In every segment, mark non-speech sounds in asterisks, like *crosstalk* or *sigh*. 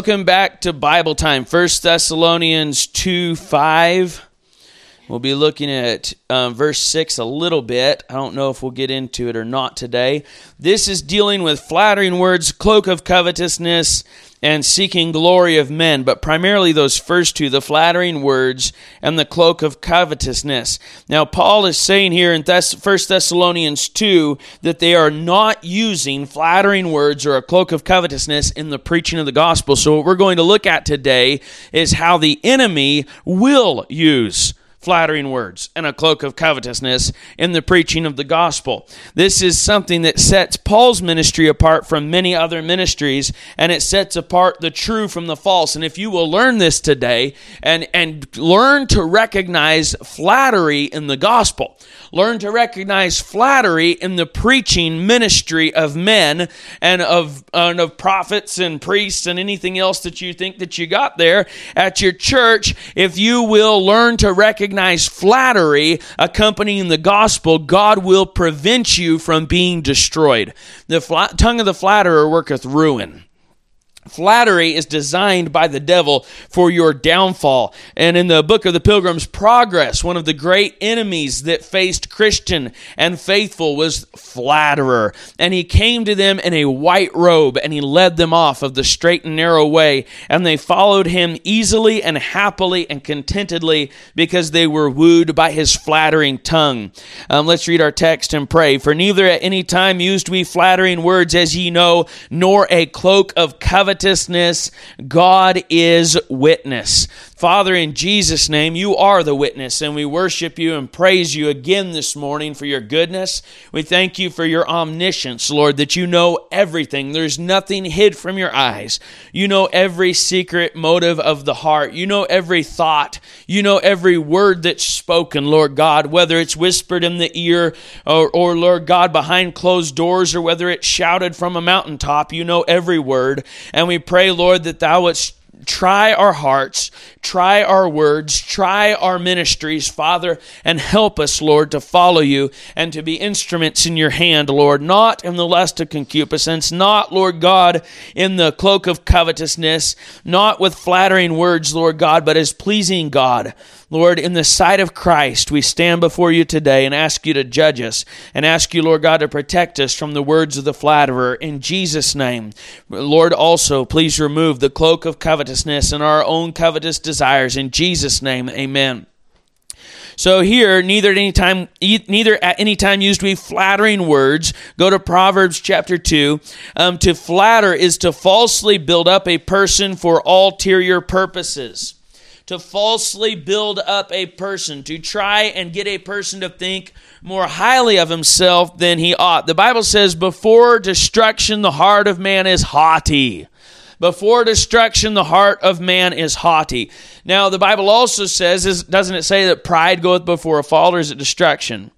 Welcome back to Bible time. 1 Thessalonians 2 5. We'll be looking at um, verse 6 a little bit. I don't know if we'll get into it or not today. This is dealing with flattering words, cloak of covetousness, and seeking glory of men, but primarily those first two, the flattering words and the cloak of covetousness. Now, Paul is saying here in Thess- 1 Thessalonians 2 that they are not using flattering words or a cloak of covetousness in the preaching of the gospel. So, what we're going to look at today is how the enemy will use flattering words and a cloak of covetousness in the preaching of the gospel. This is something that sets Paul's ministry apart from many other ministries and it sets apart the true from the false. And if you will learn this today and and learn to recognize flattery in the gospel, learn to recognize flattery in the preaching ministry of men and of and of prophets and priests and anything else that you think that you got there at your church, if you will learn to recognize recognize flattery accompanying the gospel, God will prevent you from being destroyed. The tongue of the flatterer worketh ruin. Flattery is designed by the devil for your downfall. And in the book of the Pilgrim's Progress, one of the great enemies that faced Christian and faithful was flatterer. And he came to them in a white robe and he led them off of the straight and narrow way. And they followed him easily and happily and contentedly because they were wooed by his flattering tongue. Um, let's read our text and pray. For neither at any time used we flattering words, as ye know, nor a cloak of covetous covetousness, God is witness. Father, in Jesus' name, you are the witness, and we worship you and praise you again this morning for your goodness. We thank you for your omniscience, Lord, that you know everything. There's nothing hid from your eyes. You know every secret motive of the heart. You know every thought. You know every word that's spoken, Lord God, whether it's whispered in the ear or, or Lord God, behind closed doors or whether it's shouted from a mountaintop. You know every word. And we pray, Lord, that thou wouldst try our hearts, try our words, try our ministries, Father, and help us, Lord, to follow you and to be instruments in your hand, Lord, not in the lust of concupiscence, not, Lord God, in the cloak of covetousness, not with flattering words, Lord God, but as pleasing God. Lord, in the sight of Christ, we stand before you today and ask you to judge us and ask you, Lord God, to protect us from the words of the flatterer. In Jesus' name, Lord, also, please remove the cloak of covetousness and our own covetous desires. In Jesus' name, amen. So here, neither at any time, neither at any time used we flattering words. Go to Proverbs chapter two. Um, to flatter is to falsely build up a person for ulterior purposes to falsely build up a person, to try and get a person to think more highly of himself than he ought. The Bible says, Before destruction, the heart of man is haughty. Before destruction, the heart of man is haughty. Now, the Bible also says, doesn't it say that pride goeth before a fall, or is it destruction?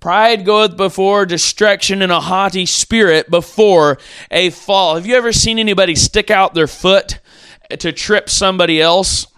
Pride goeth before destruction, and a haughty spirit before a fall. Have you ever seen anybody stick out their foot to trip somebody else?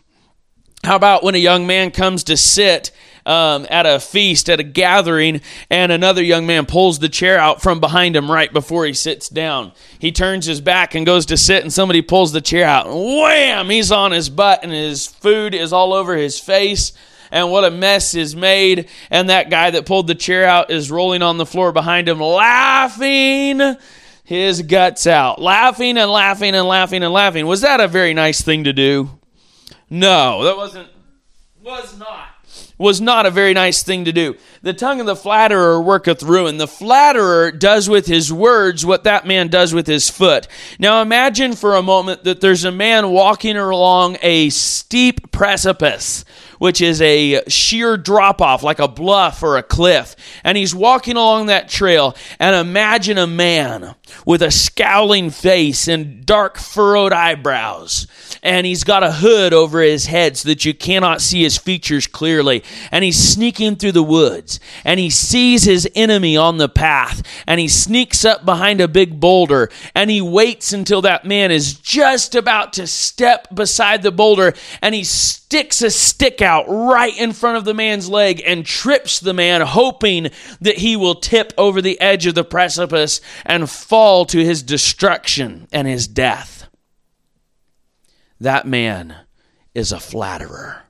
How about when a young man comes to sit um, at a feast, at a gathering, and another young man pulls the chair out from behind him right before he sits down? He turns his back and goes to sit, and somebody pulls the chair out. Wham! He's on his butt, and his food is all over his face. And what a mess is made. And that guy that pulled the chair out is rolling on the floor behind him, laughing his guts out, laughing and laughing and laughing and laughing. Was that a very nice thing to do? No, that wasn't, was not, was not a very nice thing to do. The tongue of the flatterer worketh ruin. The flatterer does with his words what that man does with his foot. Now imagine for a moment that there's a man walking along a steep precipice which is a sheer drop off, like a bluff or a cliff. And he's walking along that trail. And imagine a man with a scowling face and dark furrowed eyebrows. And he's got a hood over his head so that you cannot see his features clearly. And he's sneaking through the woods. And he sees his enemy on the path. And he sneaks up behind a big boulder. And he waits until that man is just about to step beside the boulder. And he sticks a stick out right in front of the man's leg and trips the man, hoping that he will tip over the edge of the precipice and fall to his destruction and his death. That man is a flatterer.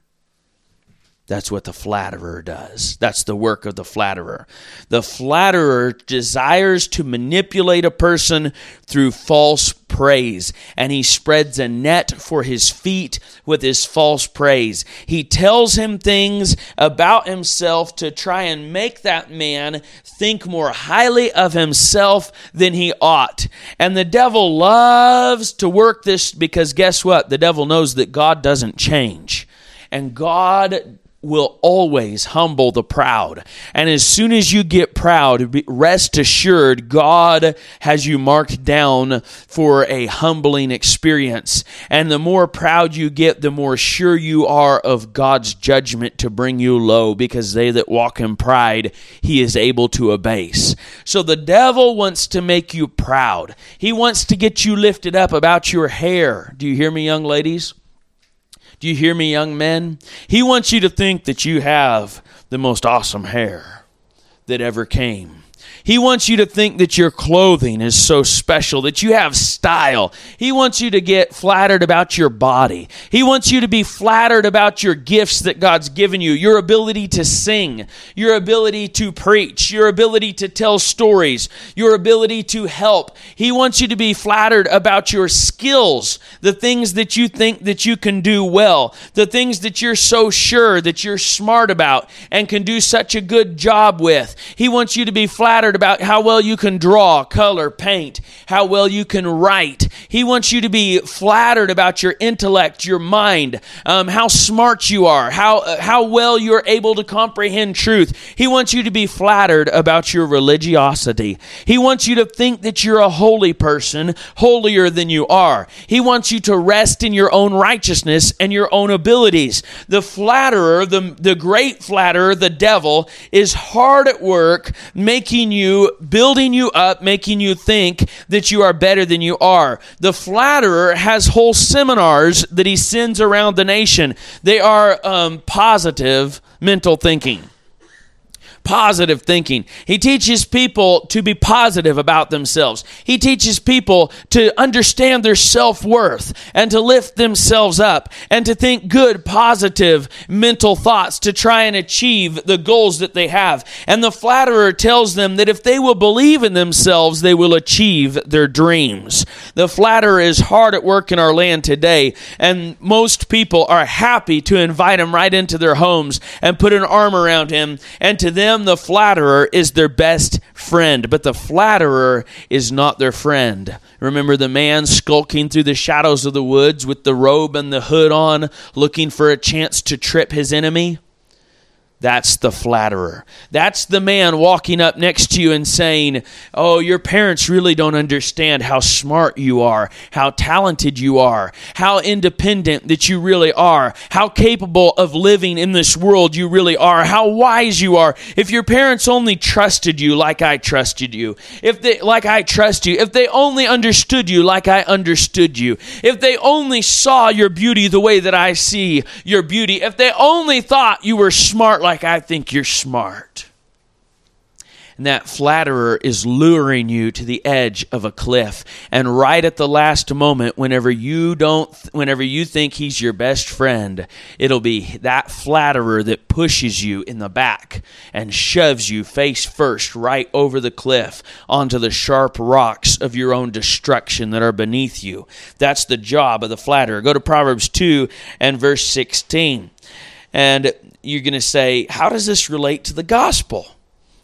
That's what the flatterer does. That's the work of the flatterer. The flatterer desires to manipulate a person through false praise, and he spreads a net for his feet with his false praise. He tells him things about himself to try and make that man think more highly of himself than he ought. And the devil loves to work this because guess what? The devil knows that God doesn't change. And God will always humble the proud. And as soon as you get proud, rest assured God has you marked down for a humbling experience. And the more proud you get, the more sure you are of God's judgment to bring you low, because they that walk in pride, he is able to abase. So the devil wants to make you proud. He wants to get you lifted up about your hair. Do you hear me, young ladies? Do you hear me, young men? He wants you to think that you have the most awesome hair that ever came. He wants you to think that your clothing is so special, that you have style. He wants you to get flattered about your body. He wants you to be flattered about your gifts that God's given you, your ability to sing, your ability to preach, your ability to tell stories, your ability to help. He wants you to be flattered about your skills, the things that you think that you can do well, the things that you're so sure that you're smart about and can do such a good job with. He wants you to be flattered about how well you can draw, color, paint, how well you can write. He wants you to be flattered about your intellect, your mind, um, how smart you are, how, uh, how well you're able to comprehend truth. He wants you to be flattered about your religiosity. He wants you to think that you're a holy person, holier than you are. He wants you to rest in your own righteousness and your own abilities. The flatterer, the, the great flatterer, the devil, is hard at work making you you, building you up, making you think that you are better than you are. The flatterer has whole seminars that he sends around the nation. They are um, positive mental thinking positive thinking. He teaches people to be positive about themselves. He teaches people to understand their self worth and to lift themselves up and to think good, positive mental thoughts to try and achieve the goals that they have. And the flatterer tells them that if they will believe in themselves, they will achieve their dreams. The flatterer is hard at work in our land today, and most people are happy to invite him right into their homes and put an arm around him. And to them, them, the flatterer is their best friend, but the flatterer is not their friend. Remember the man skulking through the shadows of the woods with the robe and the hood on, looking for a chance to trip his enemy? That's the flatterer. That's the man walking up next to you and saying, Oh, your parents really don't understand how smart you are, how talented you are, how independent that you really are, how capable of living in this world you really are, how wise you are. If your parents only trusted you like I trusted you, if they like I trust you, if they only understood you like I understood you, if they only saw your beauty the way that I see your beauty, if they only thought you were smart like like I think you're smart. And that flatterer is luring you to the edge of a cliff. And right at the last moment, whenever you don't, whenever you think he's your best friend, it'll be that flatterer that pushes you in the back and shoves you face first right over the cliff onto the sharp rocks of your own destruction that are beneath you. That's the job of the flatterer. Go to Proverbs 2 and verse 16. And you're going to say, How does this relate to the gospel?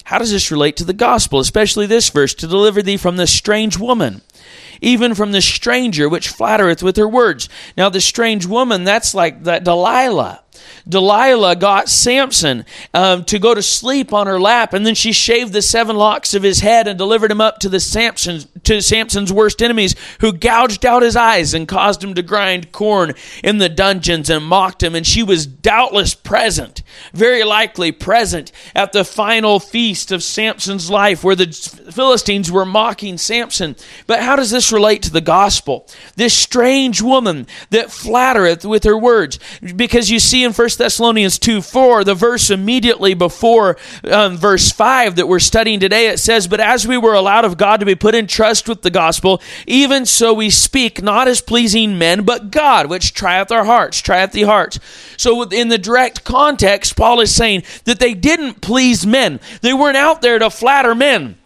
How does this relate to the gospel, especially this verse, to deliver thee from the strange woman? even from the stranger which flattereth with her words. Now, the strange woman, that's like that Delilah. Delilah got Samson um, to go to sleep on her lap, and then she shaved the seven locks of his head and delivered him up to the Samson to Samson's worst enemies, who gouged out his eyes and caused him to grind corn in the dungeons and mocked him. And she was doubtless present, very likely present at the final feast of Samson's life, where the Philistines were mocking Samson. But how does this relate to the gospel? This strange woman that flattereth with her words, because you see see in 1 Thessalonians 2 4, the verse immediately before um, verse 5 that we're studying today, it says, But as we were allowed of God to be put in trust with the gospel, even so we speak, not as pleasing men, but God, which trieth our hearts, trieth the hearts. So, in the direct context, Paul is saying that they didn't please men, they weren't out there to flatter men.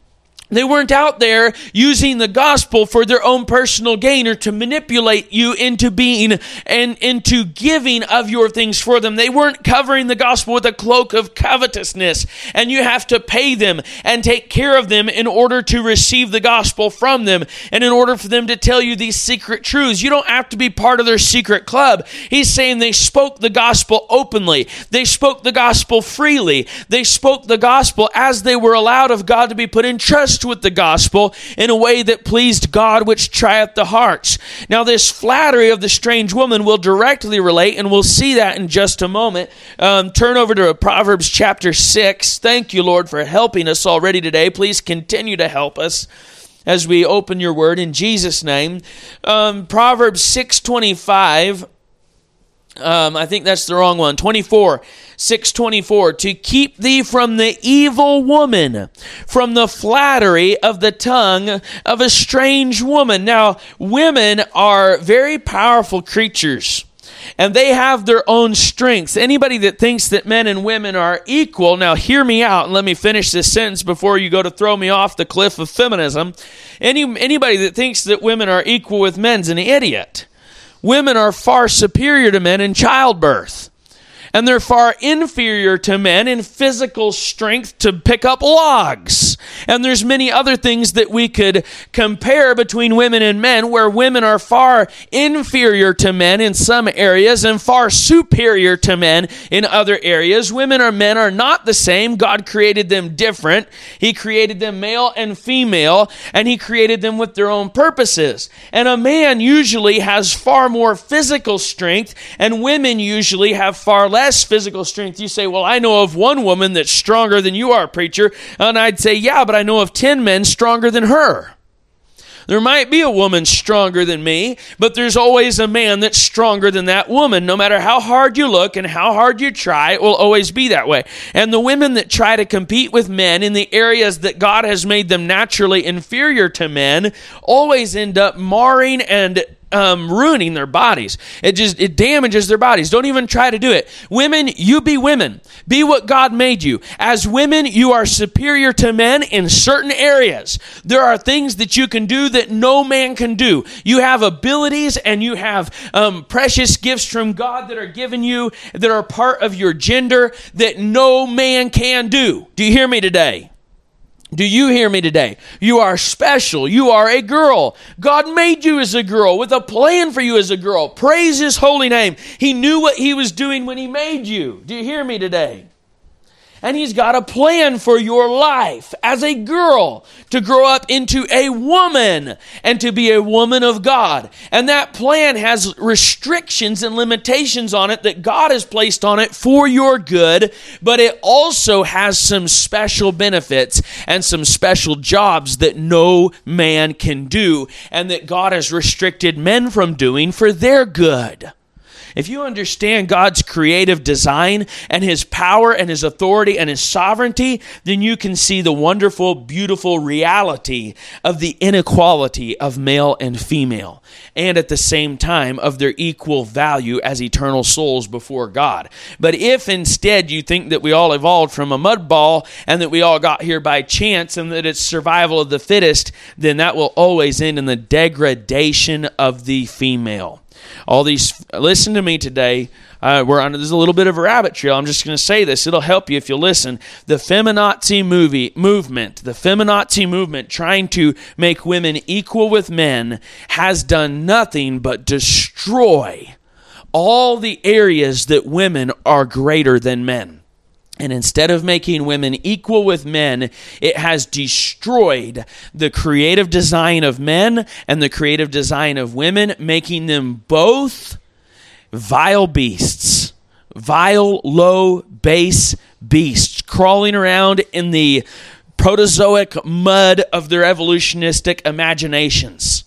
They weren't out there using the gospel for their own personal gain or to manipulate you into being and into giving of your things for them. They weren't covering the gospel with a cloak of covetousness and you have to pay them and take care of them in order to receive the gospel from them and in order for them to tell you these secret truths. You don't have to be part of their secret club. He's saying they spoke the gospel openly. They spoke the gospel freely. They spoke the gospel as they were allowed of God to be put in trust with the gospel in a way that pleased God, which trieth the hearts. Now, this flattery of the strange woman will directly relate, and we'll see that in just a moment. Um, turn over to Proverbs chapter 6. Thank you, Lord, for helping us already today. Please continue to help us as we open your word in Jesus' name. Um, Proverbs 625. Um, I think that's the wrong one. 24. 624 to keep thee from the evil woman from the flattery of the tongue of a strange woman now women are very powerful creatures and they have their own strengths. Anybody that thinks that men and women are equal, now hear me out and let me finish this sentence before you go to throw me off the cliff of feminism. Any, anybody that thinks that women are equal with men's an idiot. Women are far superior to men in childbirth and they're far inferior to men in physical strength to pick up logs. And there's many other things that we could compare between women and men where women are far inferior to men in some areas and far superior to men in other areas. Women or men are not the same. God created them different. He created them male and female, and He created them with their own purposes. And a man usually has far more physical strength, and women usually have far less less physical strength, you say, Well, I know of one woman that's stronger than you are, preacher. And I'd say, Yeah, but I know of 10 men stronger than her. There might be a woman stronger than me, but there's always a man that's stronger than that woman. No matter how hard you look and how hard you try, it will always be that way. And the women that try to compete with men in the areas that God has made them naturally inferior to men always end up marring and um, ruining their bodies. It just it damages their bodies. Don't even try to do it. Women, you be women. Be what God made you. As women, you are superior to men in certain areas. There are things that you can do that no man can do. You have abilities and you have um, precious gifts from God that are given you that are part of your gender that no man can do. Do you hear me today? Do you hear me today? You are special. You are a girl. God made you as a girl with a plan for you as a girl. Praise His holy name. He knew what He was doing when He made you. Do you hear me today? And He's got a plan for your life as a girl to grow up into a woman and to be a woman of God. And that plan has restrictions and limitations on it that God has placed on it for your good, but it also has some special benefits and some special jobs that no man can do and that God has restricted men from doing for their good. If you understand God's creative design and His power and His authority and His sovereignty, then you can see the wonderful, beautiful reality of the inequality of male and female, and at the same time of their equal value as eternal souls before God. But if instead you think that we all evolved from a mud ball and that we all got here by chance and that it's survival of the fittest, then that will always end in the degradation of the female all these. Listen to me today. Uh, we're on there's a little bit of a rabbit trail. I'm just going to say this. It'll help you if you listen. The feminazi movie movement, the feminazi movement, trying to make women equal with men, has done nothing but destroy all the areas that women are greater than men. And instead of making women equal with men, it has destroyed the creative design of men and the creative design of women, making them both vile beasts, vile, low, base beasts, crawling around in the protozoic mud of their evolutionistic imaginations.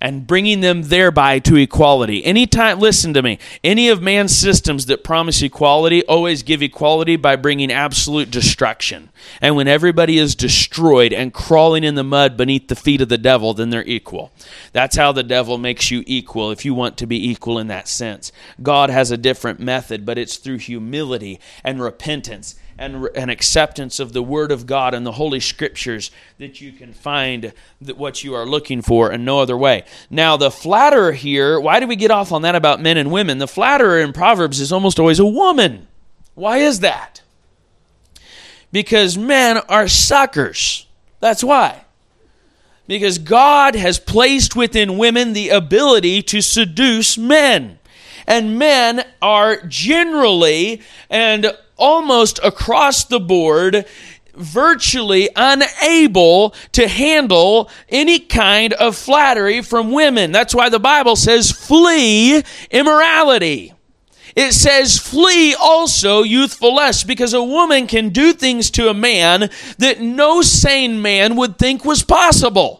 And bringing them thereby to equality. Anytime, listen to me, any of man's systems that promise equality always give equality by bringing absolute destruction. And when everybody is destroyed and crawling in the mud beneath the feet of the devil, then they're equal. That's how the devil makes you equal if you want to be equal in that sense. God has a different method, but it's through humility and repentance and an acceptance of the Word of God and the Holy Scriptures that you can find that what you are looking for and no other way. Now, the flatterer here, why do we get off on that about men and women? The flatterer in Proverbs is almost always a woman. Why is that? Because men are suckers. That's why. Because God has placed within women the ability to seduce men. And men are generally and almost across the board virtually unable to handle any kind of flattery from women. That's why the Bible says, flee immorality. It says, flee also youthful lust, because a woman can do things to a man that no sane man would think was possible.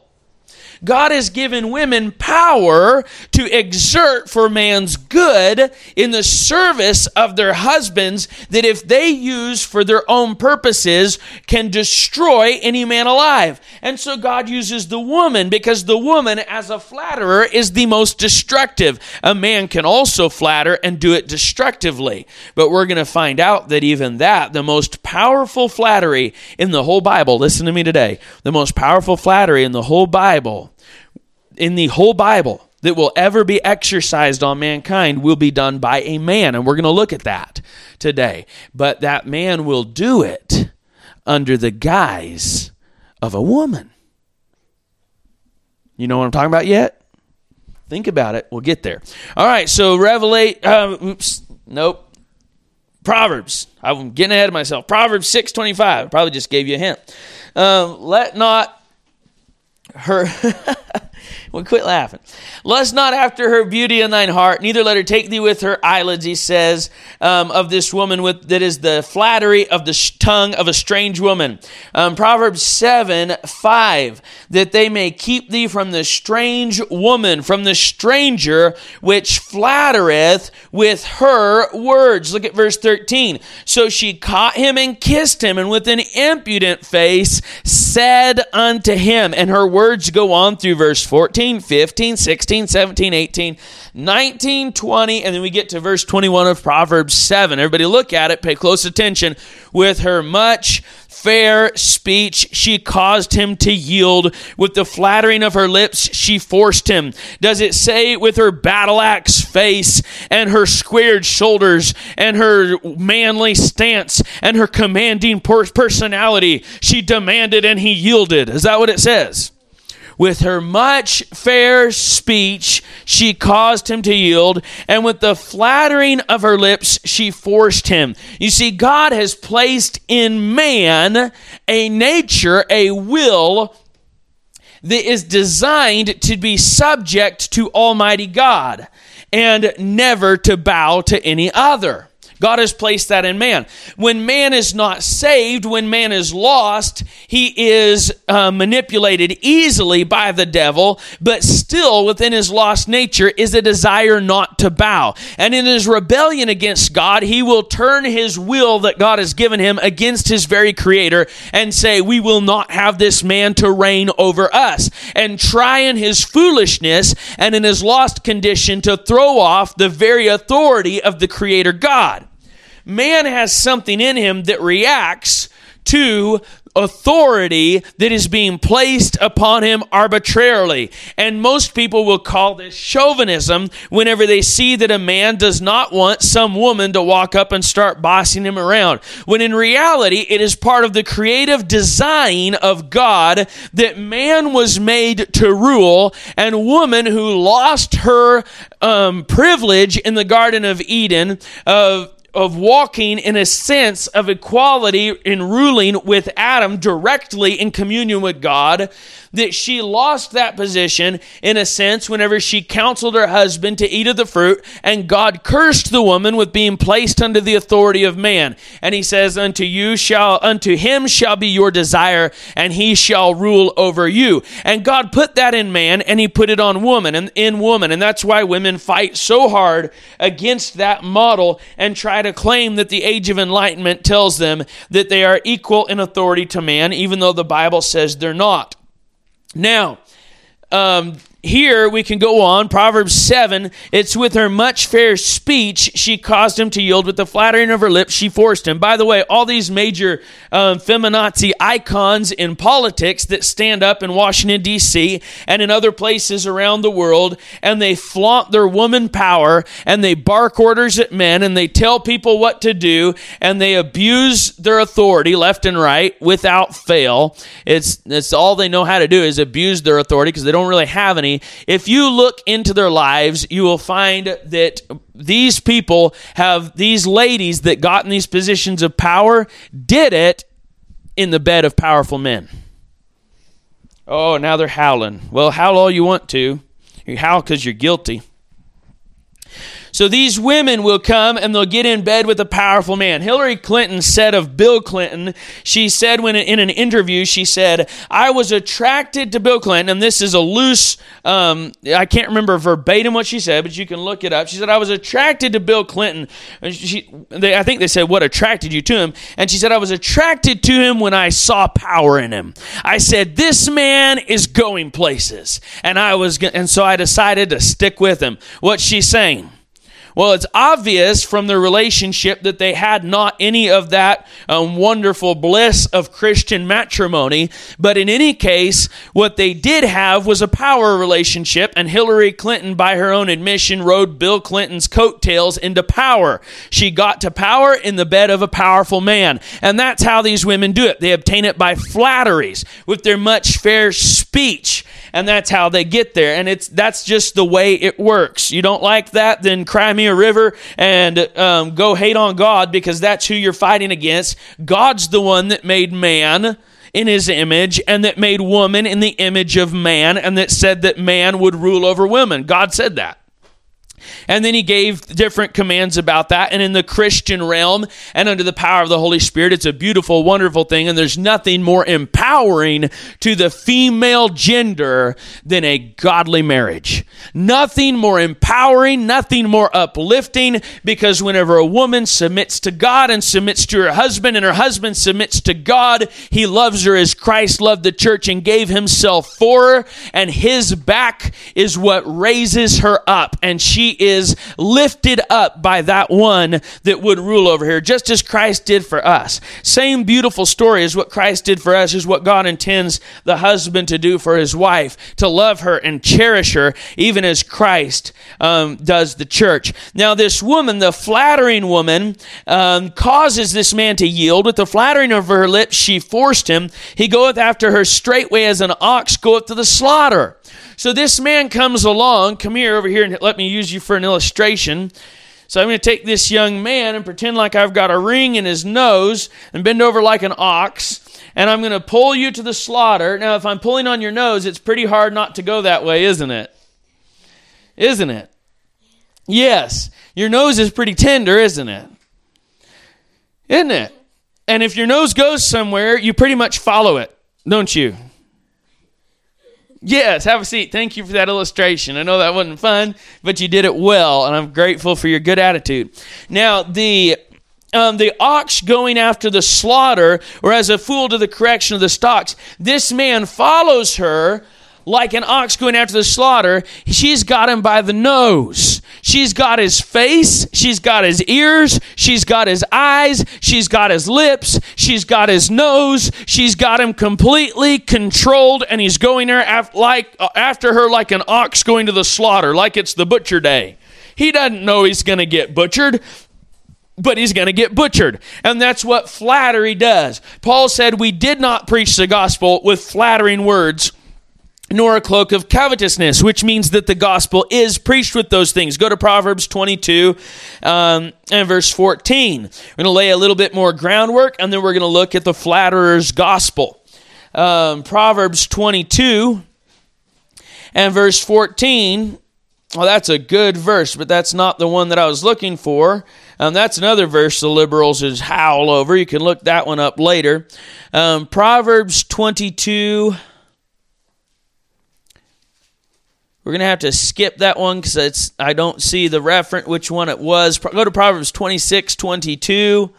God has given women power to exert for man's good in the service of their husbands that if they use for their own purposes can destroy any man alive. And so God uses the woman because the woman as a flatterer is the most destructive. A man can also flatter and do it destructively. But we're going to find out that even that, the most powerful flattery in the whole Bible, listen to me today, the most powerful flattery in the whole Bible in the whole Bible that will ever be exercised on mankind will be done by a man. And we're going to look at that today. But that man will do it under the guise of a woman. You know what I'm talking about yet? Think about it. We'll get there. All right. So, Revelate. Uh, oops. Nope. Proverbs. I'm getting ahead of myself. Proverbs 6:25. Probably just gave you a hint. Um, let not her *laughs* *laughs* Well, quit laughing. Lust not after her beauty in thine heart, neither let her take thee with her eyelids, he says, um, of this woman with that is the flattery of the tongue of a strange woman. Um, Proverbs 7 5, that they may keep thee from the strange woman, from the stranger which flattereth with her words. Look at verse 13. So she caught him and kissed him, and with an impudent face said unto him, and her words go on through verse 14. 14, 15, 16, 17, 18, 19, 20, and then we get to verse 21 of Proverbs 7. Everybody look at it, pay close attention. With her much fair speech, she caused him to yield. With the flattering of her lips, she forced him. Does it say with her battle axe face and her squared shoulders and her manly stance and her commanding personality, she demanded and he yielded? Is that what it says? With her much fair speech, she caused him to yield, and with the flattering of her lips, she forced him. You see, God has placed in man a nature, a will that is designed to be subject to Almighty God and never to bow to any other. God has placed that in man. When man is not saved, when man is lost, he is uh, manipulated easily by the devil, but still within his lost nature is a desire not to bow. And in his rebellion against God, he will turn his will that God has given him against his very creator and say, We will not have this man to reign over us. And try in his foolishness and in his lost condition to throw off the very authority of the creator God man has something in him that reacts to authority that is being placed upon him arbitrarily. And most people will call this chauvinism whenever they see that a man does not want some woman to walk up and start bossing him around. When in reality, it is part of the creative design of God that man was made to rule, and woman who lost her um, privilege in the Garden of Eden of of walking in a sense of equality in ruling with Adam directly in communion with God, that she lost that position in a sense whenever she counseled her husband to eat of the fruit, and God cursed the woman with being placed under the authority of man. And he says, Unto you shall, unto him shall be your desire, and he shall rule over you. And God put that in man, and he put it on woman and in woman. And that's why women fight so hard against that model and try to claim that the age of enlightenment tells them that they are equal in authority to man, even though the Bible says they're not. Now, um, here we can go on. Proverbs 7 it's with her much fair speech she caused him to yield. With the flattering of her lips, she forced him. By the way, all these major um, feminazi icons in politics that stand up in Washington, D.C., and in other places around the world, and they flaunt their woman power, and they bark orders at men, and they tell people what to do, and they abuse their authority left and right without fail. It's, it's all they know how to do is abuse their authority because they don't really have any if you look into their lives, you will find that these people have, these ladies that got in these positions of power, did it in the bed of powerful men. Oh, now they're howling. Well, howl all you want to. You howl because you're guilty. So these women will come and they'll get in bed with a powerful man. Hillary Clinton said of Bill Clinton, she said when in an interview, she said, I was attracted to Bill Clinton, and this is a loose, um, I can't remember verbatim what she said, but you can look it up. She said, I was attracted to Bill Clinton. She, they, I think they said, What attracted you to him? And she said, I was attracted to him when I saw power in him. I said, This man is going places. And I was, and so I decided to stick with him. What's she saying? Well, it's obvious from their relationship that they had not any of that um, wonderful bliss of Christian matrimony. But in any case, what they did have was a power relationship, and Hillary Clinton, by her own admission, rode Bill Clinton's coattails into power. She got to power in the bed of a powerful man. And that's how these women do it. They obtain it by flatteries, with their much fair speech and that's how they get there. And it's that's just the way it works. You don't like that, then cry me a river and um, go hate on God because that's who you're fighting against. God's the one that made man in his image and that made woman in the image of man and that said that man would rule over women. God said that. And then he gave different commands about that. And in the Christian realm and under the power of the Holy Spirit, it's a beautiful, wonderful thing. And there's nothing more empowering to the female gender than a godly marriage. Nothing more empowering, nothing more uplifting, because whenever a woman submits to God and submits to her husband, and her husband submits to God, he loves her as Christ loved the church and gave himself for her. And his back is what raises her up. And she is lifted up by that one that would rule over here, just as Christ did for us. Same beautiful story as what Christ did for us is what God intends the husband to do for his wife, to love her and cherish her, even as Christ um, does the church. Now, this woman, the flattering woman, um, causes this man to yield. With the flattering of her lips, she forced him. He goeth after her straightway as an ox goeth to the slaughter. So this man comes along. Come here over here and let me use you for an illustration. So I'm going to take this young man and pretend like I've got a ring in his nose and bend over like an ox. And I'm going to pull you to the slaughter. Now, if I'm pulling on your nose, it's pretty hard not to go that way, isn't it? Isn't it? Yes. Your nose is pretty tender, isn't it? Isn't it? And if your nose goes somewhere, you pretty much follow it, don't you? Yes, have a seat. Thank you for that illustration. I know that wasn't fun, but you did it well, and I'm grateful for your good attitude. Now, the um, the ox going after the slaughter, or as a fool to the correction of the stocks, this man follows her like an ox going after the slaughter. She's got him by the nose. She's got his face. She's got his ears. She's got his eyes. She's got his lips. She's got his nose. She's got him completely controlled, and he's going there af- like, uh, after her like an ox going to the slaughter, like it's the butcher day. He doesn't know he's going to get butchered but he's going to get butchered. And that's what flattery does. Paul said, We did not preach the gospel with flattering words, nor a cloak of covetousness, which means that the gospel is preached with those things. Go to Proverbs 22 um, and verse 14. We're going to lay a little bit more groundwork, and then we're going to look at the flatterer's gospel. um, Proverbs 22 and verse 14. Well, that's a good verse, but that's not the one that I was looking for. Um, that's another verse the liberals is howl over. You can look that one up later. Um, Proverbs 22. We're going to have to skip that one because it's I don't see the reference which one it was. Go to Proverbs 26, 22.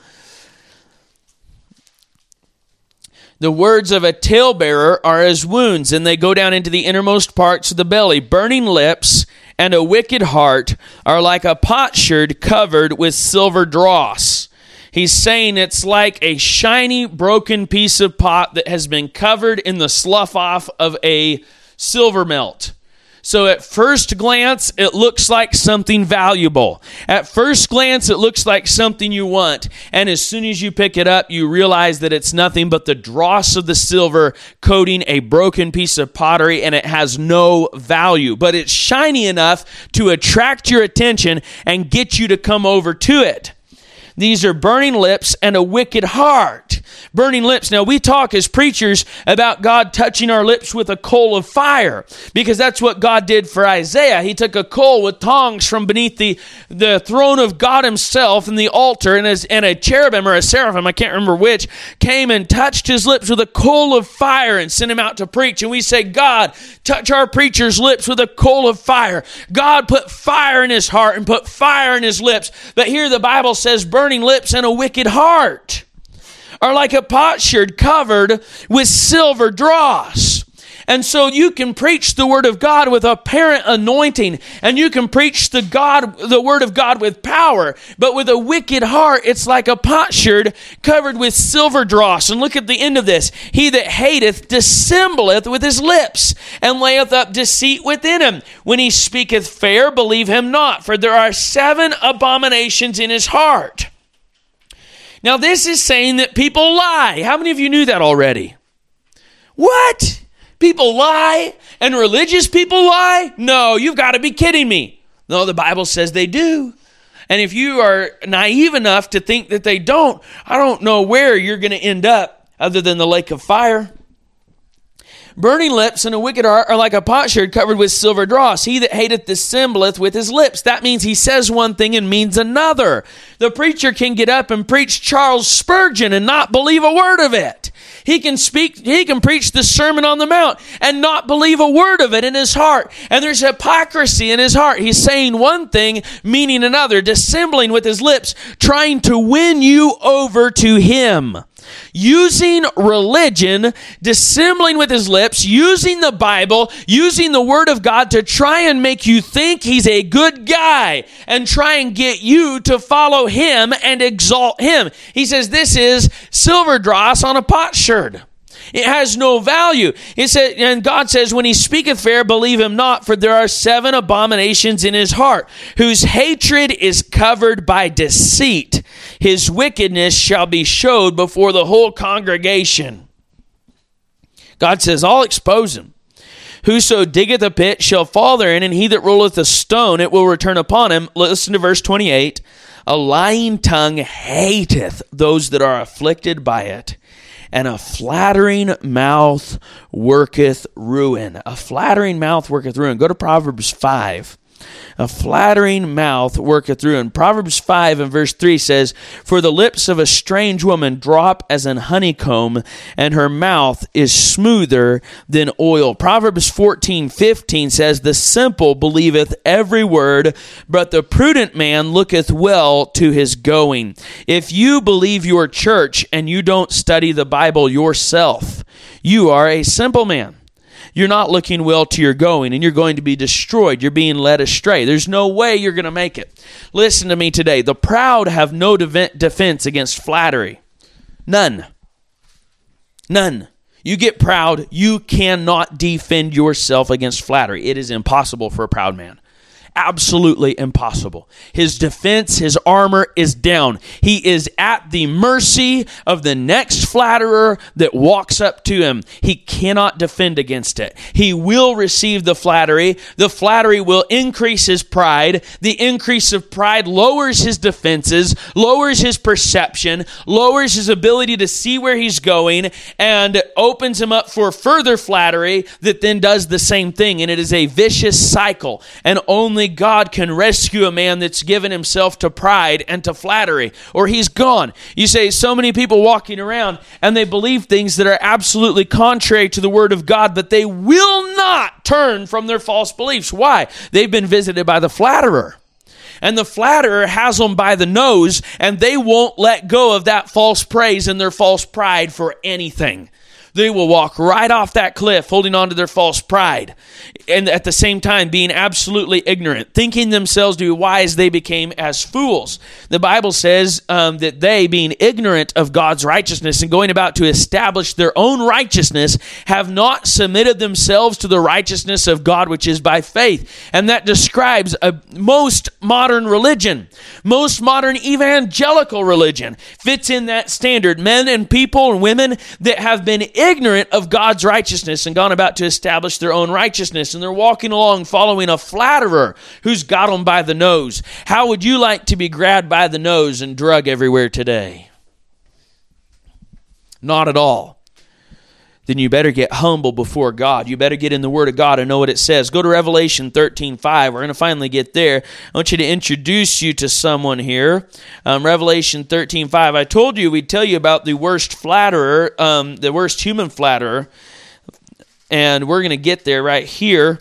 The words of a talebearer are as wounds, and they go down into the innermost parts of the belly. Burning lips and a wicked heart are like a potsherd covered with silver dross. He's saying it's like a shiny, broken piece of pot that has been covered in the slough off of a silver melt. So at first glance, it looks like something valuable. At first glance, it looks like something you want. And as soon as you pick it up, you realize that it's nothing but the dross of the silver coating a broken piece of pottery and it has no value. But it's shiny enough to attract your attention and get you to come over to it. These are burning lips and a wicked heart. Burning lips. Now, we talk as preachers about God touching our lips with a coal of fire because that's what God did for Isaiah. He took a coal with tongs from beneath the, the throne of God Himself and the altar, and, as, and a cherubim or a seraphim, I can't remember which, came and touched his lips with a coal of fire and sent him out to preach. And we say, God, touch our preacher's lips with a coal of fire. God put fire in his heart and put fire in his lips. But here the Bible says, burning lips and a wicked heart are like a potsherd covered with silver dross. And so you can preach the word of God with apparent anointing and you can preach the God the word of God with power, but with a wicked heart it's like a potsherd covered with silver dross. And look at the end of this. He that hateth dissembleth with his lips and layeth up deceit within him. When he speaketh fair, believe him not, for there are seven abominations in his heart. Now, this is saying that people lie. How many of you knew that already? What? People lie and religious people lie? No, you've got to be kidding me. No, the Bible says they do. And if you are naive enough to think that they don't, I don't know where you're going to end up other than the lake of fire. Burning lips and a wicked heart are like a potsherd covered with silver dross. He that hateth dissembleth with his lips. That means he says one thing and means another. The preacher can get up and preach Charles Spurgeon and not believe a word of it. He can speak, he can preach the Sermon on the Mount and not believe a word of it in his heart. And there's hypocrisy in his heart. He's saying one thing, meaning another, dissembling with his lips, trying to win you over to him using religion, dissembling with his lips, using the Bible, using the Word of God to try and make you think he's a good guy and try and get you to follow him and exalt him. He says this is silver dross on a potsherd. It has no value. It said, and God says, when he speaketh fair, believe him not, for there are seven abominations in his heart, whose hatred is covered by deceit. His wickedness shall be showed before the whole congregation. God says, I'll expose him. Whoso diggeth a pit shall fall therein, and he that rolleth a stone, it will return upon him. Listen to verse 28. A lying tongue hateth those that are afflicted by it and a flattering mouth worketh ruin. A flattering mouth worketh ruin. Go to Proverbs 5. A flattering mouth worketh through. And Proverbs 5 and verse 3 says, For the lips of a strange woman drop as an honeycomb, and her mouth is smoother than oil. Proverbs 14 15 says, The simple believeth every word, but the prudent man looketh well to his going. If you believe your church and you don't study the Bible yourself, you are a simple man you're not looking well to your going and you're going to be destroyed. You're being led astray. There's no way you're going to make it. Listen to me today. The proud have no defense against flattery. None. None. You get proud, you cannot defend yourself against flattery. It is impossible for a proud man. Absolutely impossible. His defense, his armor is down. He is at the mercy of the next flatterer that walks up to him. He cannot defend against it. He will receive the flattery. The flattery will increase his pride. The increase of pride lowers his defenses, lowers his perception, lowers his ability to see where he's going, and opens him up for further flattery that then does the same thing. And it is a vicious cycle. And only God can rescue a man that's given himself to pride and to flattery, or he's gone. You say, so many people walking around and they believe things that are absolutely contrary to the Word of God, but they will not turn from their false beliefs. Why? They've been visited by the flatterer and the flatterer has them by the nose, and they won't let go of that false praise and their false pride for anything they will walk right off that cliff holding on to their false pride and at the same time being absolutely ignorant thinking themselves to be wise they became as fools. The bible says um, that they being ignorant of god's righteousness and going about to establish their own righteousness have not submitted themselves to the righteousness of god which is by faith. And that describes a most modern religion most modern evangelical religion. Fits in that standard. Men and people and women that have been ignorant of God's righteousness and gone about to establish their own righteousness. And they're walking along following a flatterer who's got them by the nose. How would you like to be grabbed by the nose and drug everywhere today? Not at all then you better get humble before God. You better get in the Word of God and know what it says. Go to Revelation 13 5. We're going to finally get there. I want you to introduce you to someone here. Um, Revelation 13 5. I told you we'd tell you about the worst flatterer, um, the worst human flatterer. And we're going to get there right here.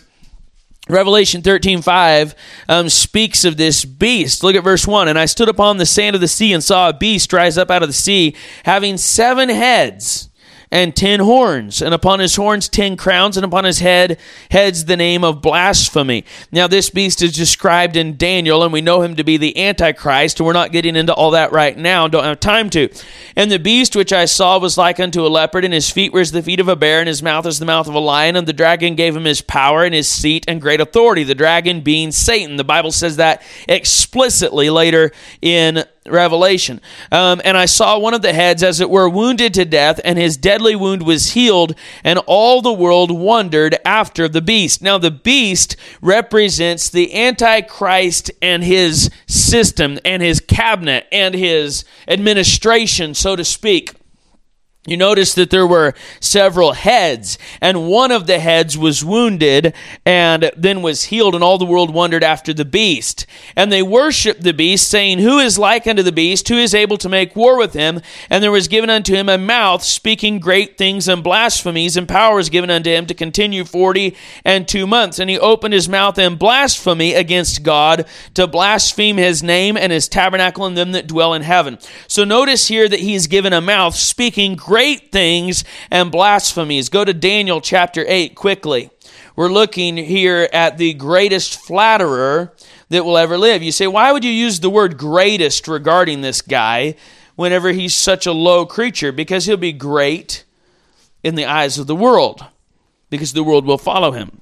Revelation 13, 5 um, speaks of this beast. Look at verse 1. And I stood upon the sand of the sea and saw a beast rise up out of the sea, having seven heads and ten horns, and upon his horns ten crowns, and upon his head heads the name of blasphemy. Now, this beast is described in Daniel, and we know him to be the Antichrist, and we're not getting into all that right now, don't have time to. And the beast which I saw was like unto a leopard, and his feet were as the feet of a bear, and his mouth as the mouth of a lion, and the dragon gave him his power and his seat and great authority. The dragon being Satan. The Bible says that explicitly later in Revelation. Um, and I saw one of the heads, as it were, wounded to death, and his deadly wound was healed, and all the world wondered after the beast. Now, the beast represents the Antichrist and his system, and his cabinet, and his administration, so to speak. You notice that there were several heads, and one of the heads was wounded and then was healed, and all the world wondered after the beast. And they worshiped the beast, saying, Who is like unto the beast? Who is able to make war with him? And there was given unto him a mouth speaking great things and blasphemies, and power was given unto him to continue forty and two months. And he opened his mouth in blasphemy against God, to blaspheme his name and his tabernacle and them that dwell in heaven. So notice here that he is given a mouth speaking great things and blasphemies. Go to Daniel chapter 8 quickly. We're looking here at the greatest flatterer that will ever live. You say, why would you use the word greatest regarding this guy whenever he's such a low creature? Because he'll be great in the eyes of the world, because the world will follow him.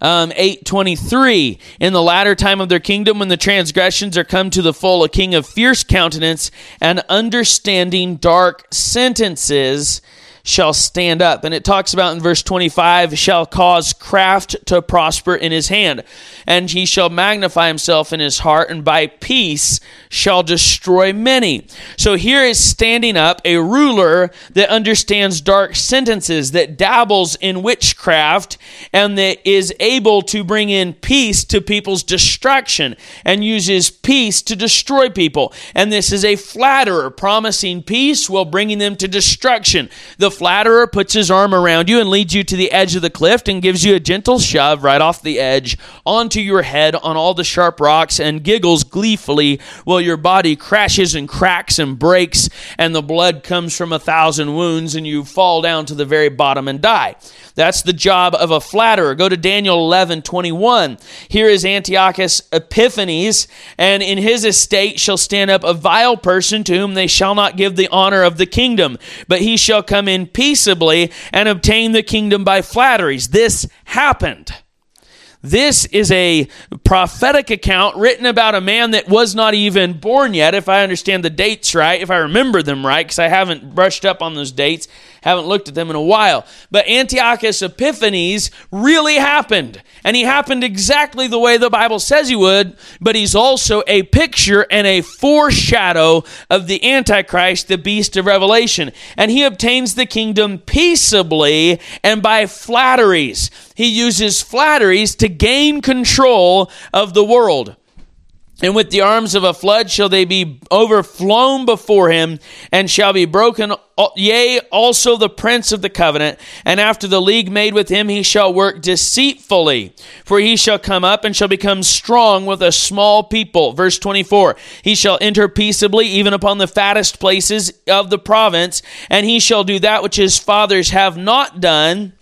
Um, 823 In the latter time of their kingdom, when the transgressions are come to the full, a king of fierce countenance and understanding dark sentences shall stand up. And it talks about in verse 25, shall cause craft to prosper in his hand, and he shall magnify himself in his heart, and by peace shall destroy many. So here is standing up a ruler that understands dark sentences, that dabbles in witchcraft, and that is able to bring in peace to people's destruction, and uses peace to destroy people. And this is a flatterer, promising peace while bringing them to destruction. The flatterer puts his arm around you and leads you to the edge of the cliff and gives you a gentle shove right off the edge onto your head on all the sharp rocks and giggles gleefully while your body crashes and cracks and breaks and the blood comes from a thousand wounds and you fall down to the very bottom and die. That's the job of a flatterer. Go to Daniel 11 21. Here is Antiochus Epiphanes, and in his estate shall stand up a vile person to whom they shall not give the honor of the kingdom, but he shall come in peaceably and obtain the kingdom by flatteries. This happened. This is a prophetic account written about a man that was not even born yet, if I understand the dates right, if I remember them right, because I haven't brushed up on those dates, haven't looked at them in a while. But Antiochus Epiphanes really happened. And he happened exactly the way the Bible says he would, but he's also a picture and a foreshadow of the Antichrist, the beast of Revelation. And he obtains the kingdom peaceably and by flatteries. He uses flatteries to gain control of the world. And with the arms of a flood shall they be overflown before him, and shall be broken, yea, also the prince of the covenant. And after the league made with him, he shall work deceitfully, for he shall come up and shall become strong with a small people. Verse 24 He shall enter peaceably, even upon the fattest places of the province, and he shall do that which his fathers have not done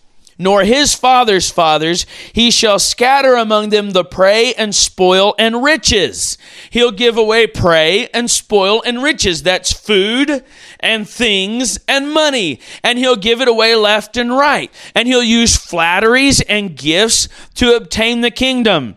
nor his father's fathers. He shall scatter among them the prey and spoil and riches. He'll give away prey and spoil and riches. That's food and things and money. And he'll give it away left and right. And he'll use flatteries and gifts to obtain the kingdom.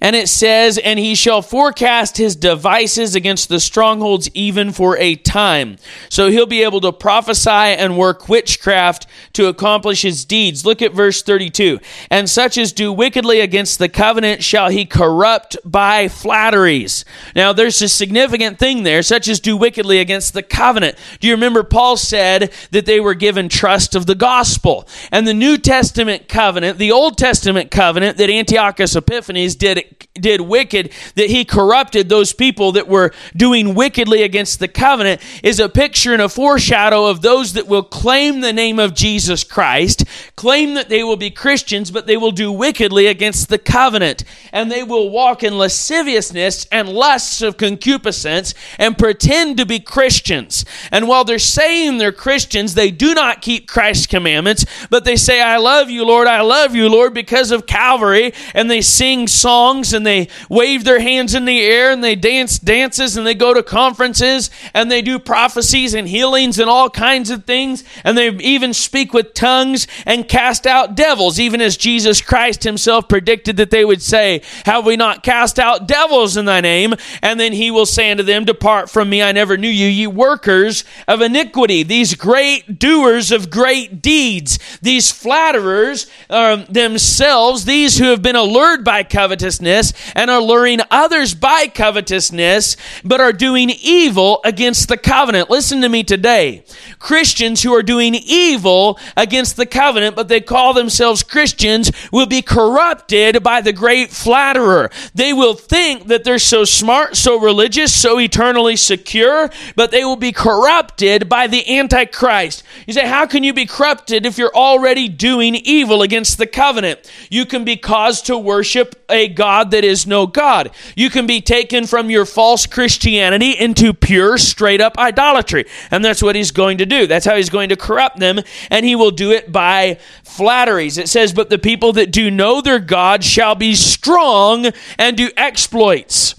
And it says, And he shall forecast his devices against the strongholds even for a time. So he'll be able to prophesy and work witchcraft to accomplish his deeds. Look at verse 32. And such as do wickedly against the covenant shall he corrupt by flatteries. Now there's a significant thing there, such as do wickedly against the covenant. Do you remember Paul said that they were given trust of the gospel? And the New Testament covenant, the Old Testament covenant that Antiochus Epiphanes did did wicked, that he corrupted those people that were doing wickedly against the covenant, is a picture and a foreshadow of those that will claim the name of Jesus Christ, claim that they will be Christians, but they will do wickedly against the covenant. And they will walk in lasciviousness and lusts of concupiscence and pretend to be Christians. And while they're saying they're Christians, they do not keep Christ's commandments, but they say, I love you, Lord, I love you, Lord, because of Calvary. And they sing songs and they wave their hands in the air and they dance dances and they go to conferences and they do prophecies and healings and all kinds of things and they even speak with tongues and cast out devils, even as Jesus Christ himself predicted that they would say, Have we not cast out devils in thy name? And then he will say unto them, Depart from me, I never knew you, ye workers of iniquity. These great doers of great deeds, these flatterers um, themselves, these who have been allured by covetousness covetousness and are luring others by covetousness, but are doing evil against the covenant. Listen to me today. Christians who are doing evil against the covenant, but they call themselves Christians, will be corrupted by the great flatterer. They will think that they're so smart, so religious, so eternally secure, but they will be corrupted by the Antichrist. You say, How can you be corrupted if you're already doing evil against the covenant? You can be caused to worship a God God that is no God. You can be taken from your false Christianity into pure, straight up idolatry. And that's what he's going to do. That's how he's going to corrupt them, and he will do it by flatteries. It says, But the people that do know their God shall be strong and do exploits.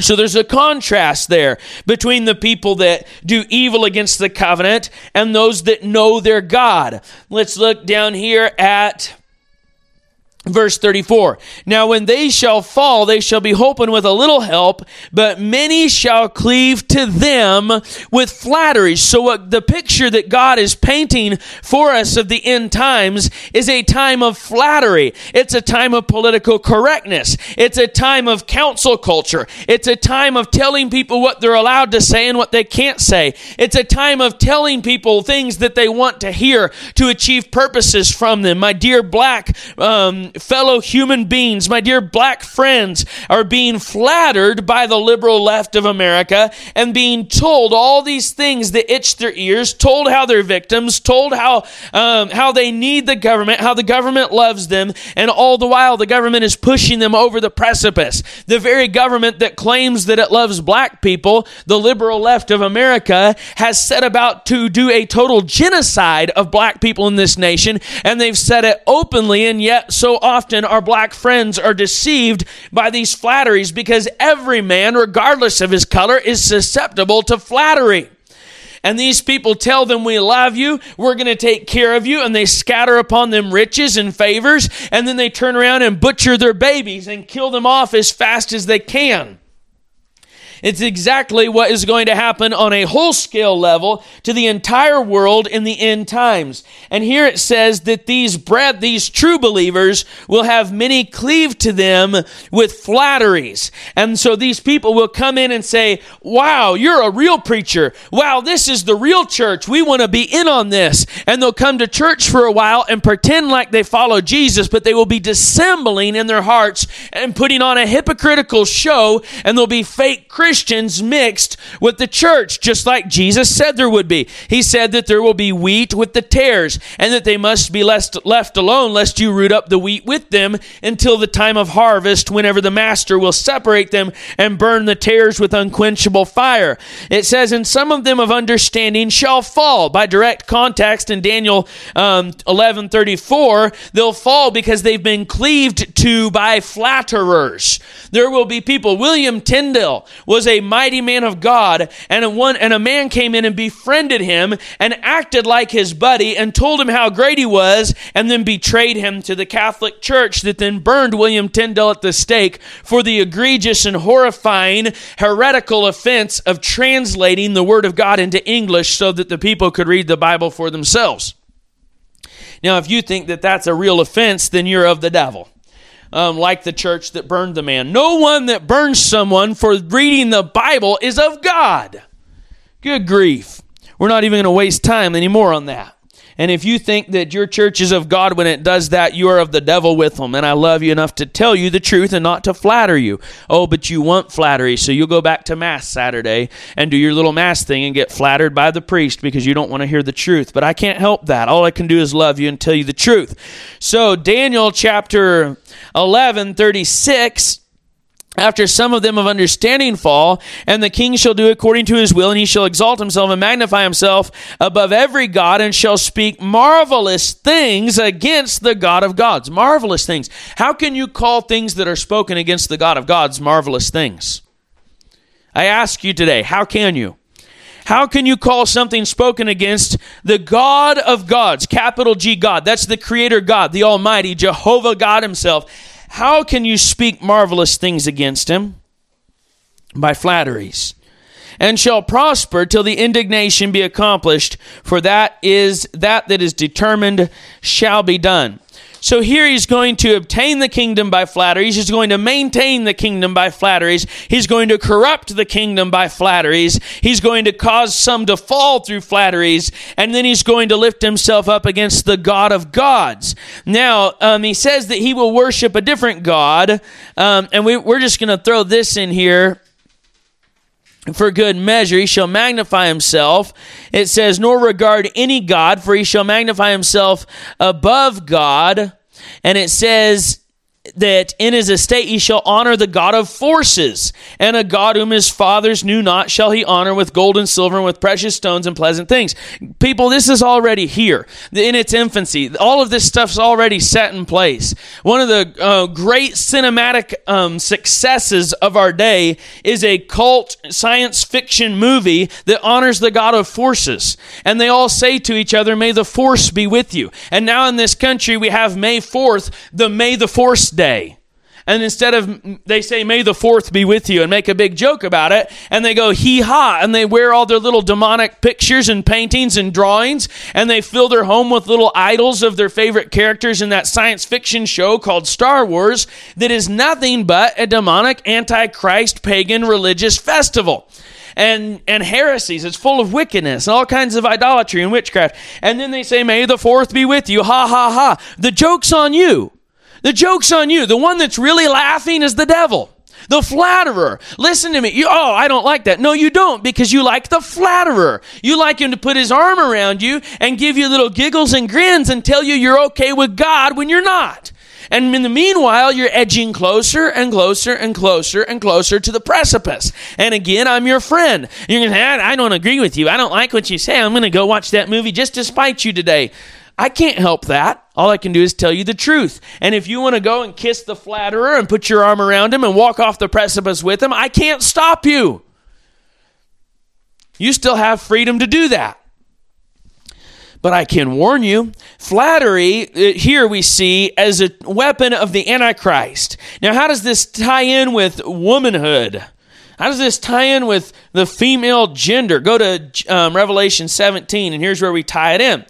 So there's a contrast there between the people that do evil against the covenant and those that know their God. Let's look down here at Verse 34 Now when they shall fall, they shall be hoping with a little help, but many shall cleave to them with flatteries. So, what the picture that God is painting for us of the end times is a time of flattery. It's a time of political correctness. It's a time of cancel culture. It's a time of telling people what they're allowed to say and what they can't say. It's a time of telling people things that they want to hear to achieve purposes from them. My dear black um, fellow human beings, my dear black friends, are being flattered by the liberal left of America and being told all these things that itch their ears, told how they're victims, told how, um, how they need the government, how the government loves them, and all the while the government is pushing them over the precipice. The very government that claims that it loves black people, the liberal left of America, has set about to do a total genocide of black people in this nation, and they've said it openly, and yet often our black friends are deceived by these flatteries because every man, regardless of his color, is susceptible to flattery. and these people tell them, We love you, we're going to take care of you, and they scatter upon them riches and favors, and then they turn around and butcher their babies and kill them off as fast as they can. It's exactly what is going to happen on a whole scale level to the entire world in the end times. And here it says that these bread, these true believers will have many cleave to them with flatteries. And so these people will come in and say, Wow, you're a real preacher. Wow, this is the real church. We want to be in on this. And they'll come to church for a while and pretend like they follow Jesus, but they will be dissembling in their hearts and putting on a hypocritical show, and they'll be fake Christians Christians mixed with the church, just like Jesus said there would be. He said that there will be wheat with the tares, and that they must be left, left alone, lest you root up the wheat with them until the time of harvest, whenever the master will separate them and burn the tares with unquenchable fire. It says, And some of them of understanding shall fall. By direct context in Daniel um, 11 34, they'll fall because they've been cleaved to by flatterers. There will be people. William Tyndale was was a mighty man of God, and a one and a man came in and befriended him and acted like his buddy and told him how great he was, and then betrayed him to the Catholic Church that then burned William Tyndale at the stake for the egregious and horrifying heretical offense of translating the Word of God into English so that the people could read the Bible for themselves. Now, if you think that that's a real offense, then you're of the devil um, like the church that burned the man. No one that burns someone for reading the Bible is of God. Good grief. We're not even going to waste time anymore on that. And if you think that your church is of God when it does that, you are of the devil with them. And I love you enough to tell you the truth and not to flatter you. Oh, but you want flattery, so you'll go back to Mass Saturday and do your little Mass thing and get flattered by the priest because you don't want to hear the truth. But I can't help that. All I can do is love you and tell you the truth. So, Daniel chapter 11, 36 after some of them of understanding fall, and the king shall do according to his will, and he shall exalt himself and magnify himself above every God, and shall speak marvelous things against the God of gods. Marvelous things. How can you call things that are spoken against the God of gods marvelous things? I ask you today, how can you? How can you call something spoken against the God of gods, capital G God? That's the creator God, the Almighty, Jehovah God Himself. How can you speak marvelous things against him? By flatteries. And shall prosper till the indignation be accomplished, for that is that that is determined shall be done. So here he's going to obtain the kingdom by flatteries. He's going to maintain the kingdom by flatteries. He's going to corrupt the kingdom by flatteries. He's going to cause some to fall through flatteries. And then he's going to lift himself up against the God of gods. Now, um, he says that he will worship a different God. Um, and we, we're just going to throw this in here for good measure. He shall magnify himself. It says, nor regard any God, for he shall magnify himself above God. And it says, that in his estate he shall honor the God of forces, and a God whom his fathers knew not shall he honor with gold and silver and with precious stones and pleasant things. People, this is already here in its infancy. All of this stuff's already set in place. One of the uh, great cinematic um, successes of our day is a cult science fiction movie that honors the God of forces. And they all say to each other, May the force be with you. And now in this country, we have May 4th, the May the Force Day. And instead of, they say, May the 4th be with you and make a big joke about it, and they go, hee ha, and they wear all their little demonic pictures and paintings and drawings, and they fill their home with little idols of their favorite characters in that science fiction show called Star Wars that is nothing but a demonic, antichrist, pagan religious festival and and heresies. It's full of wickedness and all kinds of idolatry and witchcraft. And then they say, "May the fourth be with you." Ha ha ha. The joke's on you. The joke's on you. The one that's really laughing is the devil. The flatterer. Listen to me. You, oh, I don't like that. No, you don't because you like the flatterer. You like him to put his arm around you and give you little giggles and grins and tell you you're okay with God when you're not. And in the meanwhile, you're edging closer and closer and closer and closer to the precipice. And again, I'm your friend. You're going to say, I don't agree with you. I don't like what you say. I'm going to go watch that movie just to spite you today. I can't help that. All I can do is tell you the truth. And if you want to go and kiss the flatterer and put your arm around him and walk off the precipice with him, I can't stop you. You still have freedom to do that. But I can warn you, flattery uh, here we see as a weapon of the Antichrist. Now, how does this tie in with womanhood? How does this tie in with the female gender? Go to um, Revelation 17, and here's where we tie it in.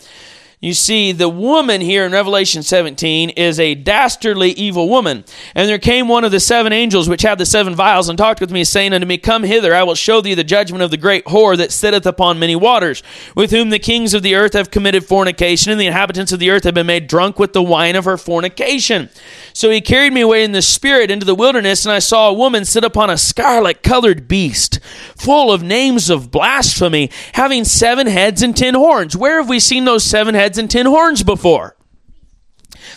You see, the woman here in Revelation 17 is a dastardly evil woman. And there came one of the seven angels which had the seven vials and talked with me, saying unto me, Come hither, I will show thee the judgment of the great whore that sitteth upon many waters, with whom the kings of the earth have committed fornication, and the inhabitants of the earth have been made drunk with the wine of her fornication. So he carried me away in the spirit into the wilderness, and I saw a woman sit upon a scarlet colored beast, full of names of blasphemy, having seven heads and ten horns. Where have we seen those seven heads? Heads and ten horns before.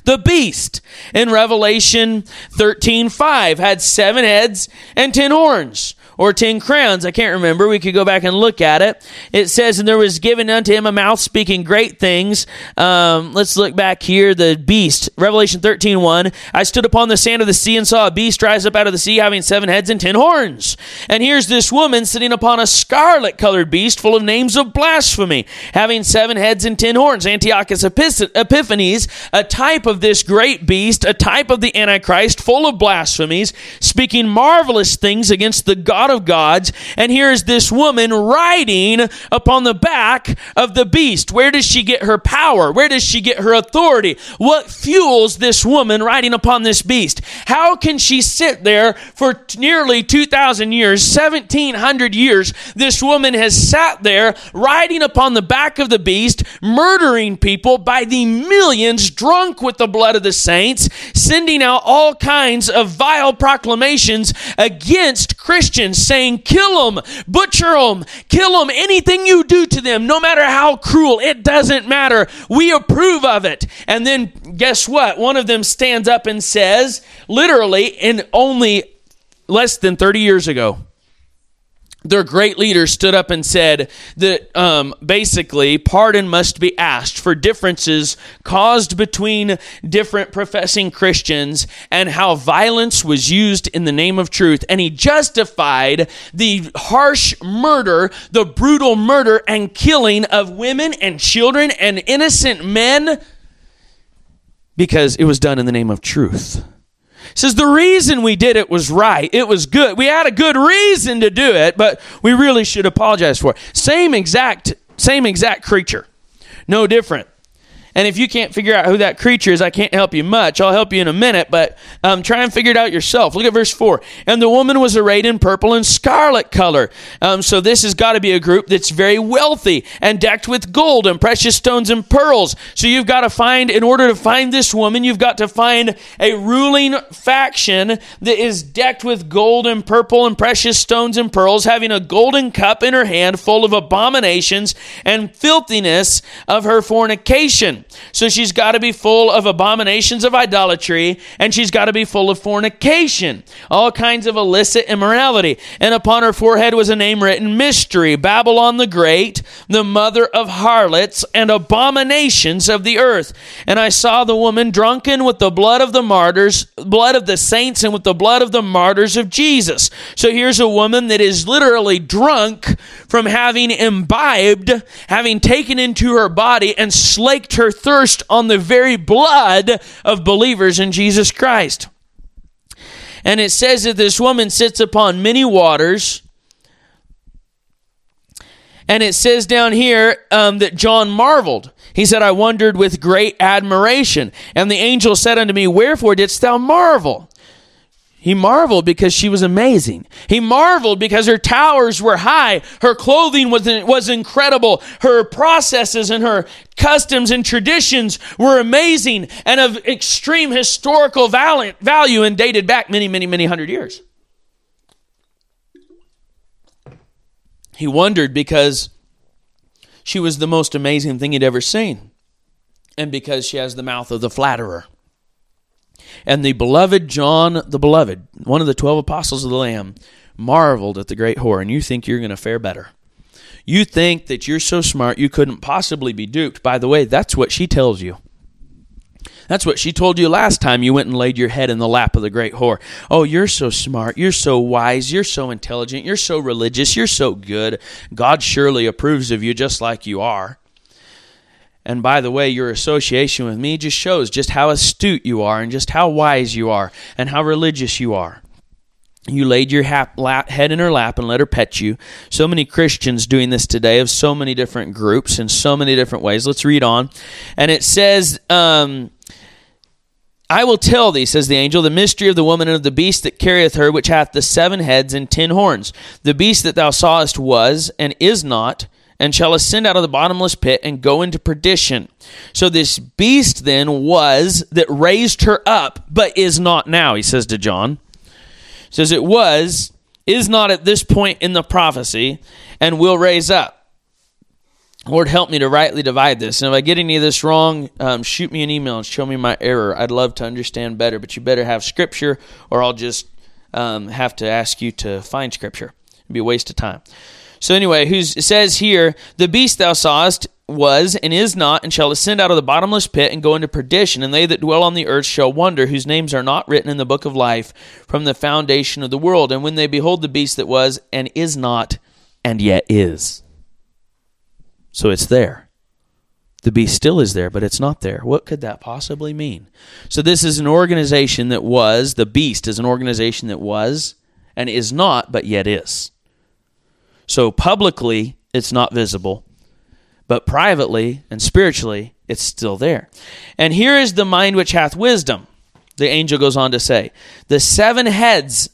The beast in Revelation 13 5 had seven heads and ten horns or ten crowns. I can't remember. We could go back and look at it. It says, And there was given unto him a mouth speaking great things. Um, let's look back here. The beast, Revelation 13 1. I stood upon the sand of the sea and saw a beast rise up out of the sea, having seven heads and ten horns. And here's this woman sitting upon a scarlet colored beast full of names of blasphemy, having seven heads and ten horns. Antiochus Epiphanes, a type of this great beast, a type of the Antichrist, full of blasphemies, speaking marvelous things against the God of gods. And here's this woman riding upon the back of the beast. Where does she get her power? Where does she get her authority? What fuels this woman riding upon this beast? How can she sit there for nearly 2,000 years, 1,700 years? This woman has sat there riding upon the back of the beast, murdering people by the millions, drunk with the blood of the saints, sending out all kinds of vile proclamations against Christians saying, kill them, butcher them, kill them, anything you do to them, no matter how cruel, it doesn't matter. We approve of it. And then guess what? One of them stands up and says, literally, in only less than 30 years ago, their great leader stood up and said that um, basically pardon must be asked for differences caused between different professing Christians and how violence was used in the name of truth. And he justified the harsh murder, the brutal murder and killing of women and children and innocent men because it was done in the name of truth says the reason we did it was right. It was good. We had a good reason to do it, but we really should apologize for it. Same exact same exact creature. No different. And if you can't figure out who that creature is, I can't help you much. I'll help you in a minute, but um, try and figure it out yourself. Look at verse 4. And the woman was arrayed in purple and scarlet color. Um, so this has got to be a group that's very wealthy and decked with gold and precious stones and pearls. So you've got to find, in order to find this woman, you've got to find a ruling faction that is decked with gold and purple and precious stones and pearls, having a golden cup in her hand full of abominations and filthiness of her fornication. So she's got to be full of abominations of idolatry, and she's got to be full of fornication, all kinds of illicit immorality. And upon her forehead was a name written Mystery, Babylon the Great, the mother of harlots and abominations of the earth. And I saw the woman drunken with the blood of the martyrs, blood of the saints, and with the blood of the martyrs of Jesus. So here's a woman that is literally drunk from having imbibed, having taken into her body and slaked her thirst on the very blood of believers in Jesus Christ. And it says that this woman sits upon many waters. And it says down here um, that John marveled. He said, I wondered with great admiration. And the angel said unto me, Wherefore didst thou marvel? He marveled because she was amazing. He marveled because her towers were high. Her clothing was, was incredible. Her processes and her customs and traditions were amazing and of extreme historical value and dated back many, many, many hundred years. He wondered because she was the most amazing thing he'd ever seen and because she has the mouth of the flatterer. And the beloved John the Beloved, one of the 12 apostles of the Lamb, marveled at the great whore, and you think you're going to fare better. You think that you're so smart you couldn't possibly be duped. By the way, that's what she tells you. That's what she told you last time you went and laid your head in the lap of the great whore. Oh, you're so smart. You're so wise. You're so intelligent. You're so religious. You're so good. God surely approves of you just like you are. And by the way, your association with me just shows just how astute you are and just how wise you are and how religious you are. You laid your hap, lap, head in her lap and let her pet you. So many Christians doing this today of so many different groups in so many different ways. Let's read on. And it says, um, I will tell thee, says the angel, the mystery of the woman and of the beast that carrieth her, which hath the seven heads and ten horns. The beast that thou sawest was and is not, and shall ascend out of the bottomless pit and go into perdition. So this beast then was that raised her up, but is not now, he says to John. He says it was, is not at this point in the prophecy, and will raise up. Lord, help me to rightly divide this. And if I get any of this wrong, um, shoot me an email and show me my error. I'd love to understand better, but you better have scripture, or I'll just um, have to ask you to find scripture. It'd be a waste of time. So, anyway, who says here, The beast thou sawest was and is not, and shall ascend out of the bottomless pit and go into perdition, and they that dwell on the earth shall wonder, whose names are not written in the book of life from the foundation of the world. And when they behold the beast that was and is not, and yet is. So it's there. The beast still is there, but it's not there. What could that possibly mean? So this is an organization that was, the beast is an organization that was and is not, but yet is. So publicly, it's not visible, but privately and spiritually, it's still there. And here is the mind which hath wisdom. The angel goes on to say, The seven heads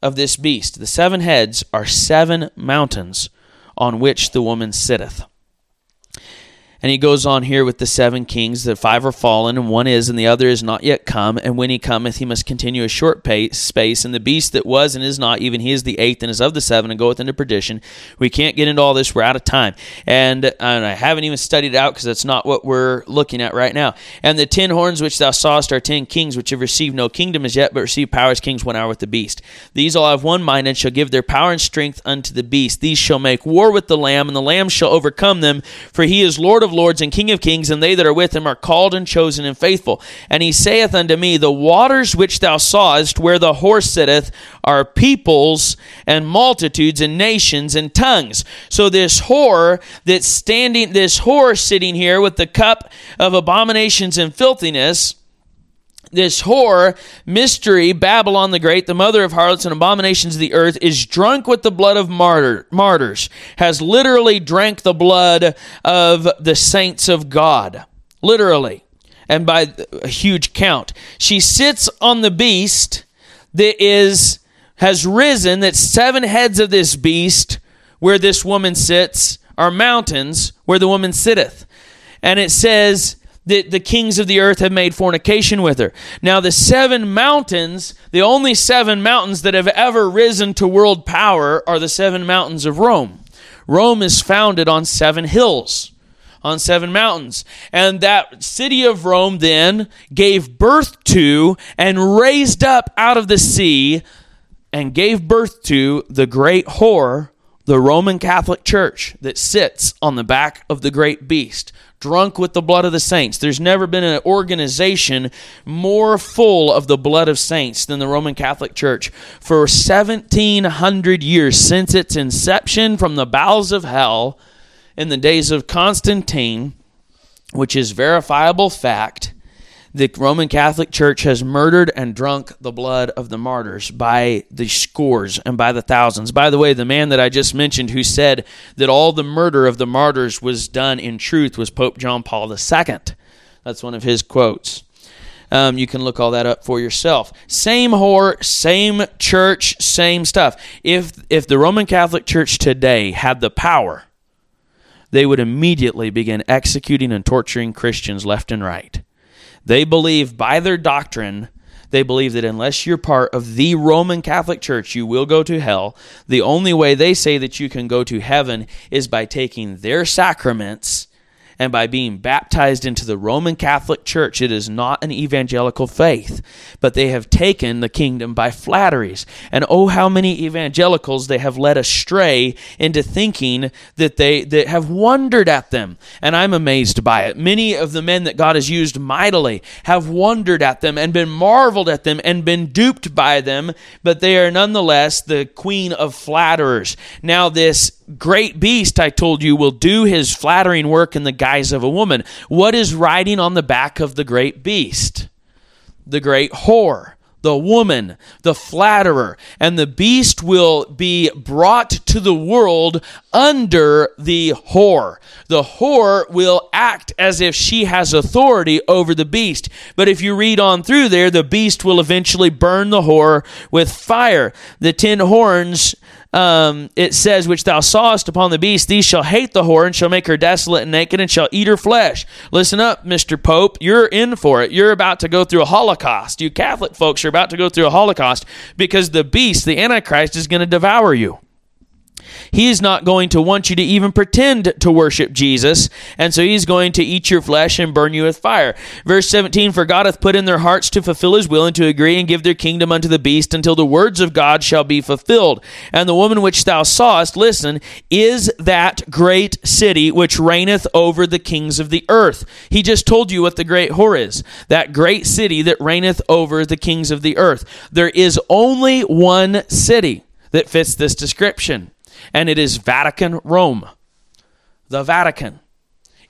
of this beast, the seven heads are seven mountains on which the woman sitteth. And he goes on here with the seven kings. The five are fallen, and one is, and the other is not yet come. And when he cometh, he must continue a short pace, space. And the beast that was and is not, even he is the eighth, and is of the seven, and goeth into perdition. We can't get into all this. We're out of time. And, and I haven't even studied it out because that's not what we're looking at right now. And the ten horns which thou sawest are ten kings, which have received no kingdom as yet, but receive power as kings one hour with the beast. These all have one mind, and shall give their power and strength unto the beast. These shall make war with the Lamb, and the Lamb shall overcome them, for he is Lord of lords and King of kings, and they that are with him are called and chosen and faithful. And he saith unto me, The waters which thou sawest, where the horse sitteth, are peoples and multitudes and nations and tongues. So this whore that's standing, this whore sitting here with the cup of abominations and filthiness, this whore, mystery, Babylon the Great, the mother of harlots and abominations of the earth, is drunk with the blood of martyr, martyrs, has literally drank the blood of the saints of God. Literally. And by a huge count. She sits on the beast that is has risen, that seven heads of this beast, where this woman sits, are mountains where the woman sitteth. And it says, the, the kings of the earth have made fornication with her. Now, the seven mountains, the only seven mountains that have ever risen to world power, are the seven mountains of Rome. Rome is founded on seven hills, on seven mountains. And that city of Rome then gave birth to and raised up out of the sea and gave birth to the great whore, the Roman Catholic Church, that sits on the back of the great beast drunk with the blood of the saints. There's never been an organization more full of the blood of saints than the Roman Catholic Church. For 1700 years, since its inception from the bowels of hell in the days of Constantine, which is verifiable fact, the Roman Catholic Church has murdered and drunk the blood of the martyrs by the scores and by the thousands. By the way, the man that I just mentioned who said that all the murder of the martyrs was done in truth was Pope John Paul II. That's one of his quotes. Um, you can look all that up for yourself. Same whore, same church, same stuff. If if the Roman Catholic Church today had the power, they would immediately begin executing and torturing Christians left and right. They believe by their doctrine, they believe that unless you're part of the Roman Catholic Church, you will go to hell. The only way they say that you can go to heaven is by taking their sacraments and by being baptized into the Roman Catholic Church. It is not an evangelical faith, but they have taken the kingdom by flatteries. And oh, how many evangelicals they have led astray into thinking that they that have wondered at them. And I'm amazed by it. Many of the men that God has used mightily have wondered at them and been marveled at them and been duped by them, but they are nonetheless the queen of flatterers. Now, this great beast, I told you, will do his flattering work in the guise of a woman. What is riding on the back of the great beast? The great whore the woman, the flatterer, and the beast will be brought to the world under the whore. The whore will act as if she has authority over the beast. But if you read on through there, the beast will eventually burn the whore with fire. The ten horns um, it says, Which thou sawest upon the beast, these shall hate the whore, and shall make her desolate and naked, and shall eat her flesh. Listen up, Mr. Pope. You're in for it. You're about to go through a holocaust. You Catholic folks are about to go through a holocaust because the beast, the Antichrist, is going to devour you. He is not going to want you to even pretend to worship Jesus, and so he's going to eat your flesh and burn you with fire. Verse 17 For God hath put in their hearts to fulfill his will and to agree and give their kingdom unto the beast until the words of God shall be fulfilled. And the woman which thou sawest, listen, is that great city which reigneth over the kings of the earth. He just told you what the great whore is that great city that reigneth over the kings of the earth. There is only one city that fits this description and it is Vatican Rome. The Vatican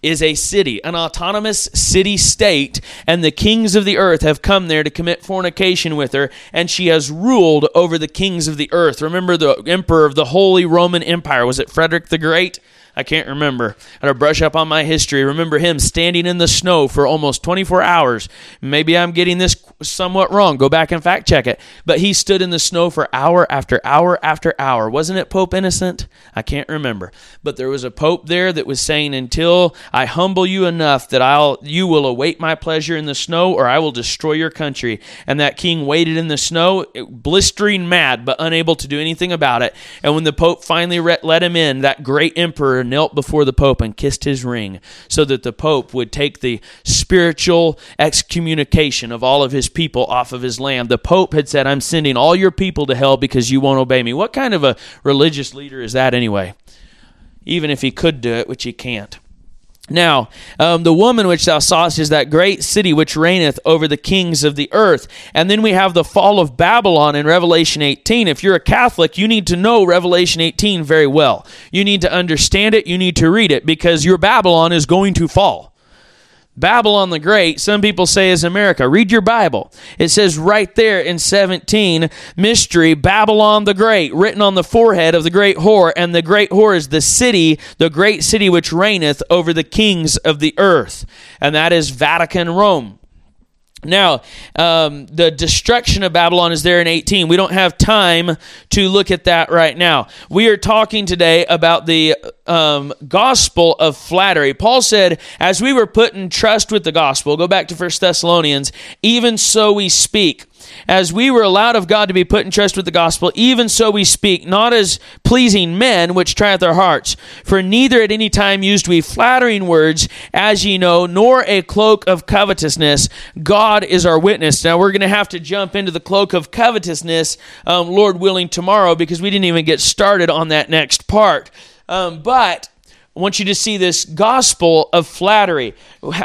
is a city, an autonomous city state, and the kings of the earth have come there to commit fornication with her, and she has ruled over the kings of the earth. Remember the emperor of the Holy Roman Empire? Was it Frederick the Great? I can't remember. I had to brush up on my history. Remember him standing in the snow for almost 24 hours. Maybe I'm getting this somewhat wrong. Go back and fact check it. But he stood in the snow for hour after hour after hour. Wasn't it Pope Innocent? I can't remember. But there was a pope there that was saying, "Until I humble you enough that I'll you will await my pleasure in the snow, or I will destroy your country." And that king waited in the snow, blistering mad, but unable to do anything about it. And when the pope finally let him in, that great emperor knelt before the Pope and kissed his ring so that the Pope would take the spiritual excommunication of all of his people off of his land. The Pope had said, I'm sending all your people to hell because you won't obey me. What kind of a religious leader is that anyway? Even if he could do it, which he can't. Now, um, the woman which thou sawest is that great city which reigneth over the kings of the earth. And then we have the fall of Babylon in Revelation 18. If you're a Catholic, you need to know Revelation 18 very well. You need to understand it, you need to read it, because your Babylon is going to fall. Babylon the Great, some people say is America. Read your Bible. It says right there in 17, mystery, Babylon the Great, written on the forehead of the great whore. And the great whore is the city, the great city which reigneth over the kings of the earth. And that is Vatican Rome. Now, um, the destruction of Babylon is there in 18. We don't have time to look at that right now. We are talking today about the um, gospel of flattery. Paul said, as we were put in trust with the gospel, go back to First Thessalonians, even so we speak as we were allowed of God to be put in trust with the gospel, even so we speak, not as pleasing men, which trieth our hearts. For neither at any time used we flattering words, as ye know, nor a cloak of covetousness. God is our witness. Now we're going to have to jump into the cloak of covetousness, um, Lord willing, tomorrow, because we didn't even get started on that next part. Um, but I want you to see this gospel of flattery.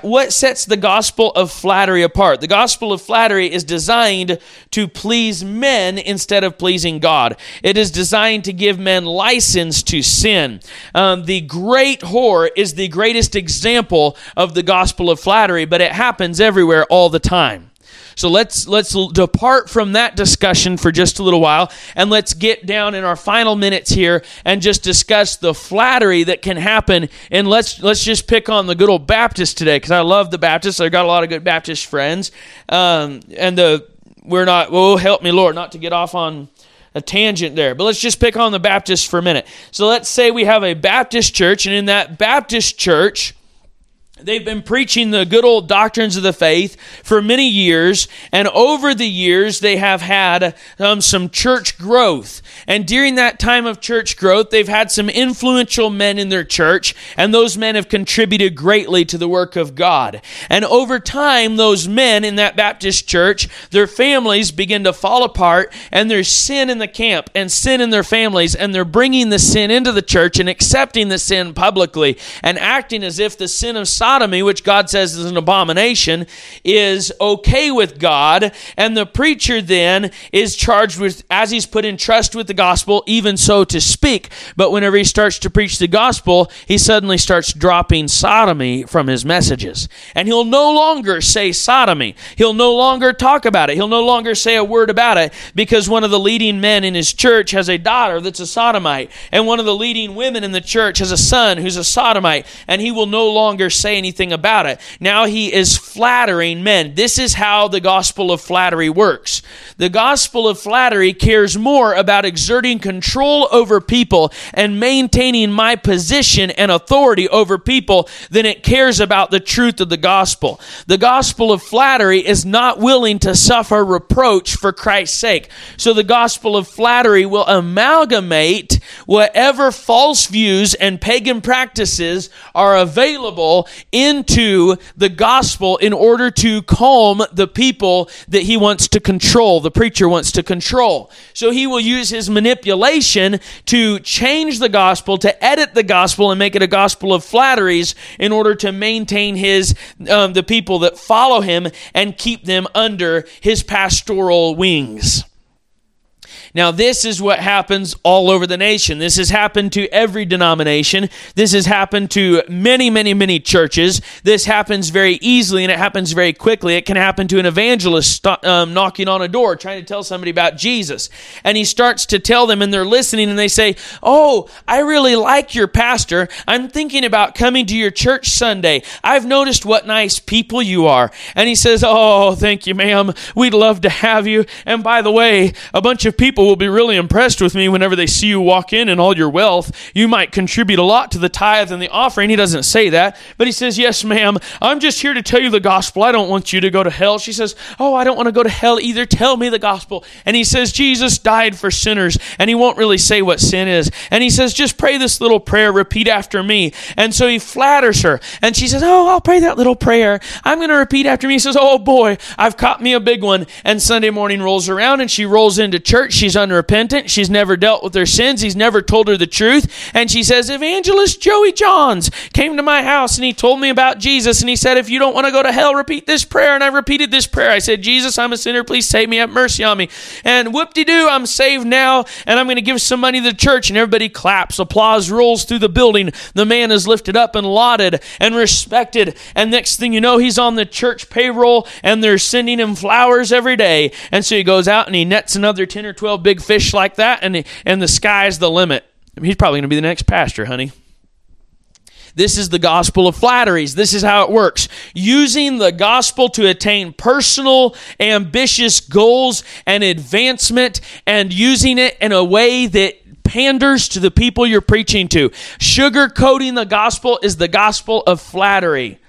What sets the gospel of flattery apart? The gospel of flattery is designed to please men instead of pleasing God. It is designed to give men license to sin. Um, the great whore is the greatest example of the gospel of flattery, but it happens everywhere all the time. So let's let's depart from that discussion for just a little while and let's get down in our final minutes here and just discuss the flattery that can happen and let's let's just pick on the good old Baptist today because I love the Baptists. I've got a lot of good Baptist friends. Um, and the we're not oh help me Lord not to get off on a tangent there. But let's just pick on the Baptist for a minute. So let's say we have a Baptist church, and in that Baptist church, They've been preaching the good old doctrines of the faith for many years, and over the years, they have had um, some church growth. And during that time of church growth, they've had some influential men in their church, and those men have contributed greatly to the work of God. And over time, those men in that Baptist church, their families begin to fall apart, and there's sin in the camp and sin in their families, and they're bringing the sin into the church and accepting the sin publicly and acting as if the sin of sodomy, which God says is an abomination, is okay with God. And the preacher then is charged with, as he's put in trust with the gospel, even so to speak. But whenever he starts to preach the gospel, he suddenly starts dropping sodomy from his messages. And he'll no longer say sodomy. He'll no longer talk about it. He'll no longer say a word about it because one of the leading men in his church has a daughter that's a sodomite. And one of the leading women in the church has a son who's a sodomite. And he will no longer say anything about it. Now he is flattering men. This is how the gospel of flattery works. The gospel of flattery cares more about exerting control over people and maintaining my position and authority over people than it cares about the truth of the gospel. The gospel of flattery is not willing to suffer reproach for Christ's sake. So the gospel of flattery will amalgamate whatever false views and pagan practices are available into the gospel in order to calm the people that he wants to control, the preacher wants to control. So he will use his manipulation to change the gospel, to edit the gospel and make it a gospel of flatteries in order to maintain his um, the people that follow him and keep them under his pastoral wings. Now, this is what happens all over the nation. This has happened to every denomination. This has happened to many, many, many churches. This happens very easily and it happens very quickly. It can happen to an evangelist um, knocking on a door trying to tell somebody about Jesus. And he starts to tell them and they're listening and they say, Oh, I really like your pastor. I'm thinking about coming to your church Sunday. I've noticed what nice people you are. And he says, Oh, thank you, ma'am. We'd love to have you. And by the way, a bunch of people will be really impressed with me whenever they see you walk in and all your wealth. You might contribute a lot to the tithe and the offering. He doesn't say that, but he says, Yes, ma'am, I'm just here to tell you the gospel. I don't want you to go to hell. She says, Oh, I don't want to go to hell either. Tell me the gospel. And he says, Jesus died for sinners, and he won't really say what sin is. And he says, Just pray this little prayer, repeat after me. And so he flatters her, and she says, Oh, I'll pray that little prayer. I'm going to repeat after me. He says, Oh boy, I've caught me a big one. And Sunday morning rolls around, and she rolls into church. She's unrepentant. She's never dealt with her sins. He's never told her the truth. And she says, Evangelist Joey Johns came to my house and he told me about Jesus. And he said, If you don't want to go to hell, repeat this prayer. And I repeated this prayer. I said, Jesus, I'm a sinner. Please save me. Have mercy on me. And whoop de doo, I'm saved now. And I'm going to give some money to the church. And everybody claps. Applause rolls through the building. The man is lifted up and lauded and respected. And next thing you know, he's on the church payroll and they're sending him flowers every day. And so he goes out and he nets another 10 or 12 big fish like that, and, and the sky's the limit. I mean, he's probably going to be the next pastor, honey. This is the gospel of flatteries. This is how it works. Using the gospel to attain personal, ambitious goals and advancement, and using it in a way that panders to the people you're preaching to. Sugarcoating the gospel is the gospel of flattery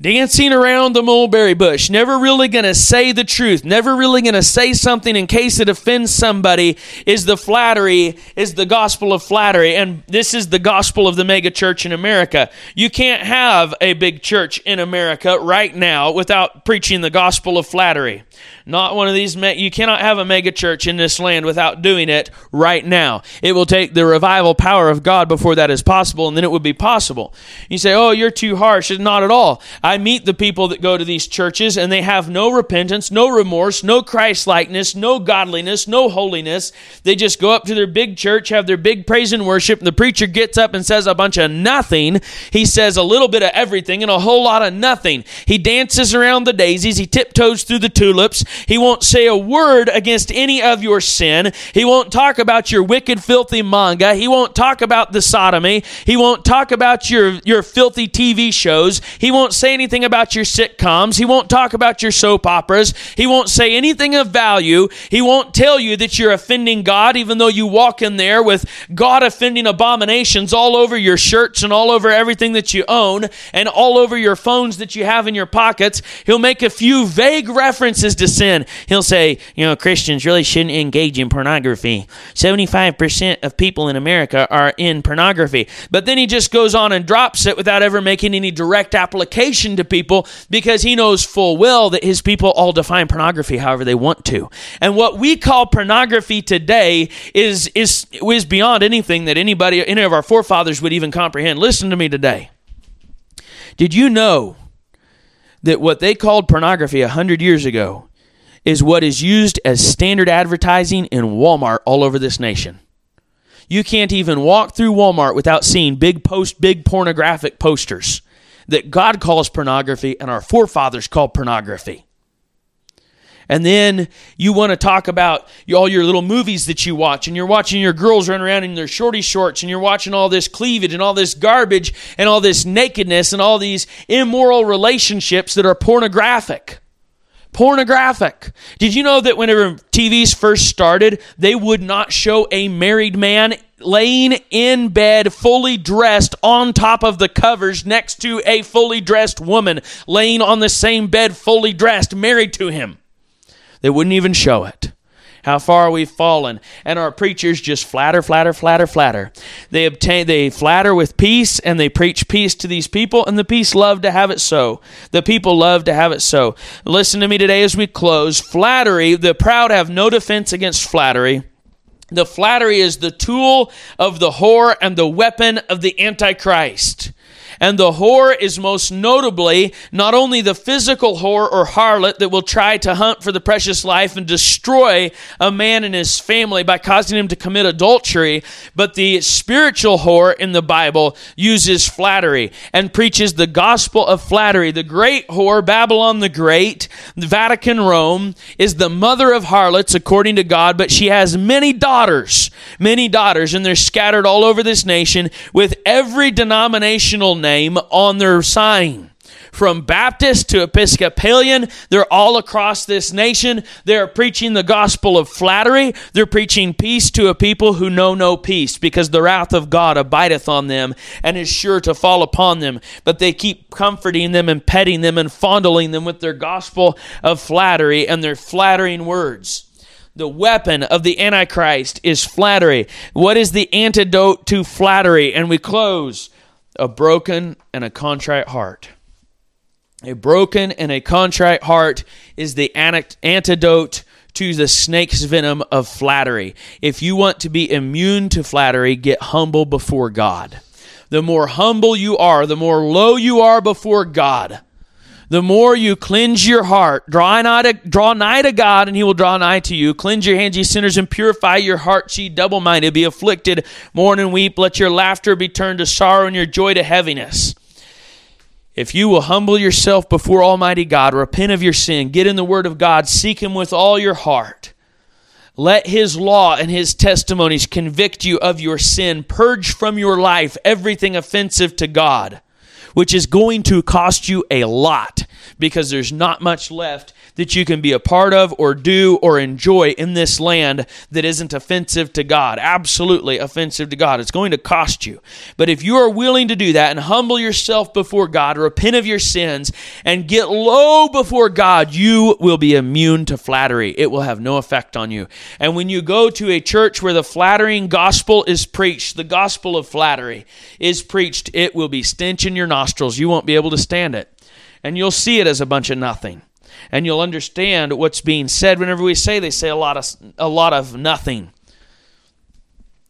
dancing around the mulberry bush, never really going to say the truth, never really going to say something in case it offends somebody, is the flattery, is the gospel of flattery. And this is the gospel of the mega church in America. You can't have a big church in America right now without preaching the gospel of flattery. Not one of these, me- you cannot have a mega church in this land without doing it right now. It will take the revival power of God before that is possible, and then it would be possible. You say, oh, you're too harsh. Not at all. I meet the people that go to these churches, and they have no repentance, no remorse, no Christ likeness, no godliness, no holiness. They just go up to their big church, have their big praise and worship, and the preacher gets up and says a bunch of nothing. He says a little bit of everything and a whole lot of nothing. He dances around the daisies, he tiptoes through the tulips, He won't say a word against any of your sin. He won't talk about your wicked, filthy manga. He won't talk about the sodomy. He won't talk about your, your filthy TV shows. He won't say anything about your sitcoms. He won't talk about your soap operas. He won't say anything of value. He won't tell you that you're offending God, even though you walk in there with God offending abominations all over your shirts and all over everything that you own and all over your phones that you have in your pockets. He'll make a few vague references to sin. He'll say, you know, Christians really shouldn't engage in pornography. 75% of people in America are in pornography. But then he just goes on and drops it without ever making any direct application to people because he knows full well that his people all define pornography however they want to. And what we call pornography today is is is beyond anything that anybody any of our forefathers would even comprehend. Listen to me today. Did you know that what they called pornography 100 years ago is what is used as standard advertising in Walmart all over this nation? You can't even walk through Walmart without seeing big post big pornographic posters that God calls pornography and our forefathers called pornography. And then you want to talk about all your little movies that you watch, and you're watching your girls run around in their shorty shorts, and you're watching all this cleavage and all this garbage and all this nakedness and all these immoral relationships that are pornographic. Pornographic. Did you know that whenever TVs first started, they would not show a married man laying in bed fully dressed on top of the covers next to a fully dressed woman laying on the same bed fully dressed married to him? They wouldn't even show it. How far we've fallen. And our preachers just flatter, flatter, flatter, flatter. They obtain they flatter with peace and they preach peace to these people, and the peace love to have it so. The people love to have it so. Listen to me today as we close. Flattery, the proud have no defense against flattery. The flattery is the tool of the whore and the weapon of the Antichrist. And the whore is most notably not only the physical whore or harlot that will try to hunt for the precious life and destroy a man and his family by causing him to commit adultery, but the spiritual whore in the Bible uses flattery and preaches the gospel of flattery. The great whore, Babylon the Great, Vatican Rome, is the mother of harlots according to God, but she has many daughters, many daughters, and they're scattered all over this nation with every denominational name on their sign. From Baptist to Episcopalian, they're all across this nation. They're preaching the gospel of flattery. They're preaching peace to a people who know no peace because the wrath of God abideth on them and is sure to fall upon them. But they keep comforting them and petting them and fondling them with their gospel of flattery and their flattering words. The weapon of the Antichrist is flattery. What is the antidote to flattery? And we close a broken and a contrite heart. A broken and a contrite heart is the antidote to the snake's venom of flattery. If you want to be immune to flattery, get humble before God. The more humble you are, the more low you are before God, the more you cleanse your heart, draw nigh to, draw nigh to God, and He will draw nigh to you. Cleanse your hands, ye sinners, and purify your hearts, ye double minded. Be afflicted, mourn and weep. Let your laughter be turned to sorrow and your joy to heaviness. If you will humble yourself before Almighty God, repent of your sin, get in the Word of God, seek Him with all your heart. Let His law and His testimonies convict you of your sin. Purge from your life everything offensive to God which is going to cost you a lot because there's not much left that you can be a part of or do or enjoy in this land that isn't offensive to God. Absolutely offensive to God. It's going to cost you. But if you are willing to do that and humble yourself before God, repent of your sins, and get low before God, you will be immune to flattery. It will have no effect on you. And when you go to a church where the flattering gospel is preached, the gospel of flattery is preached, it will be stench in your nostrils. You won't be able to stand it. And you'll see it as a bunch of nothing and you'll understand what's being said. Whenever we say, they say a lot of a lot of nothing.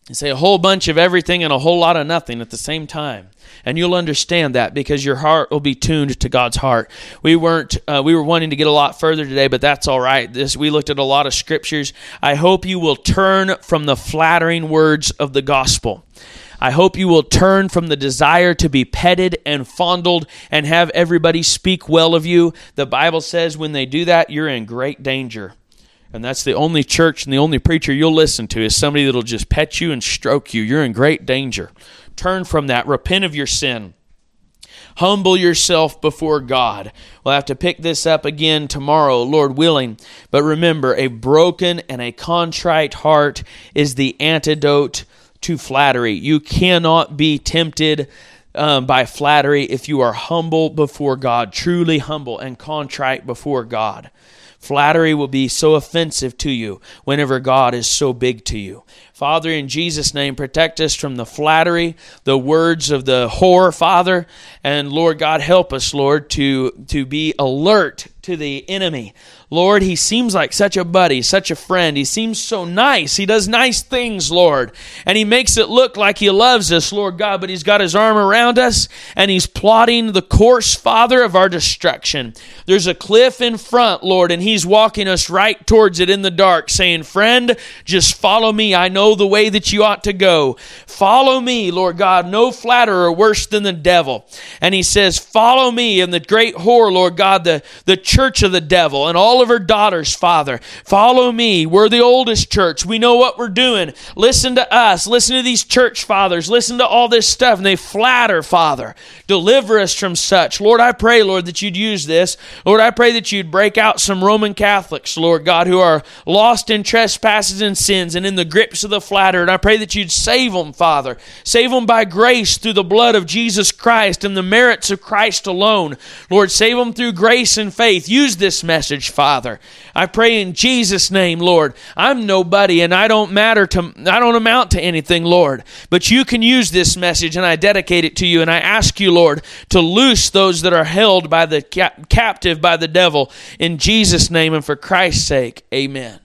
They say a whole bunch of everything and a whole lot of nothing at the same time, and you'll understand that because your heart will be tuned to God's heart. We weren't uh, we were wanting to get a lot further today, but that's all right. This we looked at a lot of scriptures. I hope you will turn from the flattering words of the gospel. I hope you will turn from the desire to be petted and fondled and have everybody speak well of you. The Bible says when they do that, you're in great danger. And that's the only church and the only preacher you'll listen to is somebody that'll just pet you and stroke you. You're in great danger. Turn from that. Repent of your sin. Humble yourself before God. We'll have to pick this up again tomorrow, Lord willing. But remember, a broken and a contrite heart is the antidote to flattery. You cannot be tempted um, by flattery if you are humble before God, truly humble and contrite before God. Flattery will be so offensive to you whenever God is so big to you. Father, in Jesus' name, protect us from the flattery, the words of the whore, Father. And Lord God, help us, Lord, to, to be alert to the enemy. Lord, he seems like such a buddy, such a friend. He seems so nice. He does nice things, Lord. And he makes it look like he loves us, Lord God, but he's got his arm around us and he's plotting the course, Father, of our destruction. There's a cliff in front, Lord, and he's walking us right towards it in the dark, saying, Friend, just follow me. I know the way that you ought to go. Follow me, Lord God. No flatterer worse than the devil. And he says, Follow me. And the great whore, Lord God, the, the church of the devil, and all all of her daughters, Father. Follow me. We're the oldest church. We know what we're doing. Listen to us. Listen to these church fathers. Listen to all this stuff. And they flatter, Father. Deliver us from such. Lord, I pray, Lord, that you'd use this. Lord, I pray that you'd break out some Roman Catholics, Lord God, who are lost in trespasses and sins and in the grips of the flatterer. And I pray that you'd save them, Father. Save them by grace through the blood of Jesus Christ and the merits of Christ alone. Lord, save them through grace and faith. Use this message, Father. Father. I pray in Jesus' name, Lord. I'm nobody and I don't matter to, I don't amount to anything, Lord. But you can use this message and I dedicate it to you. And I ask you, Lord, to loose those that are held by the captive by the devil in Jesus' name and for Christ's sake. Amen.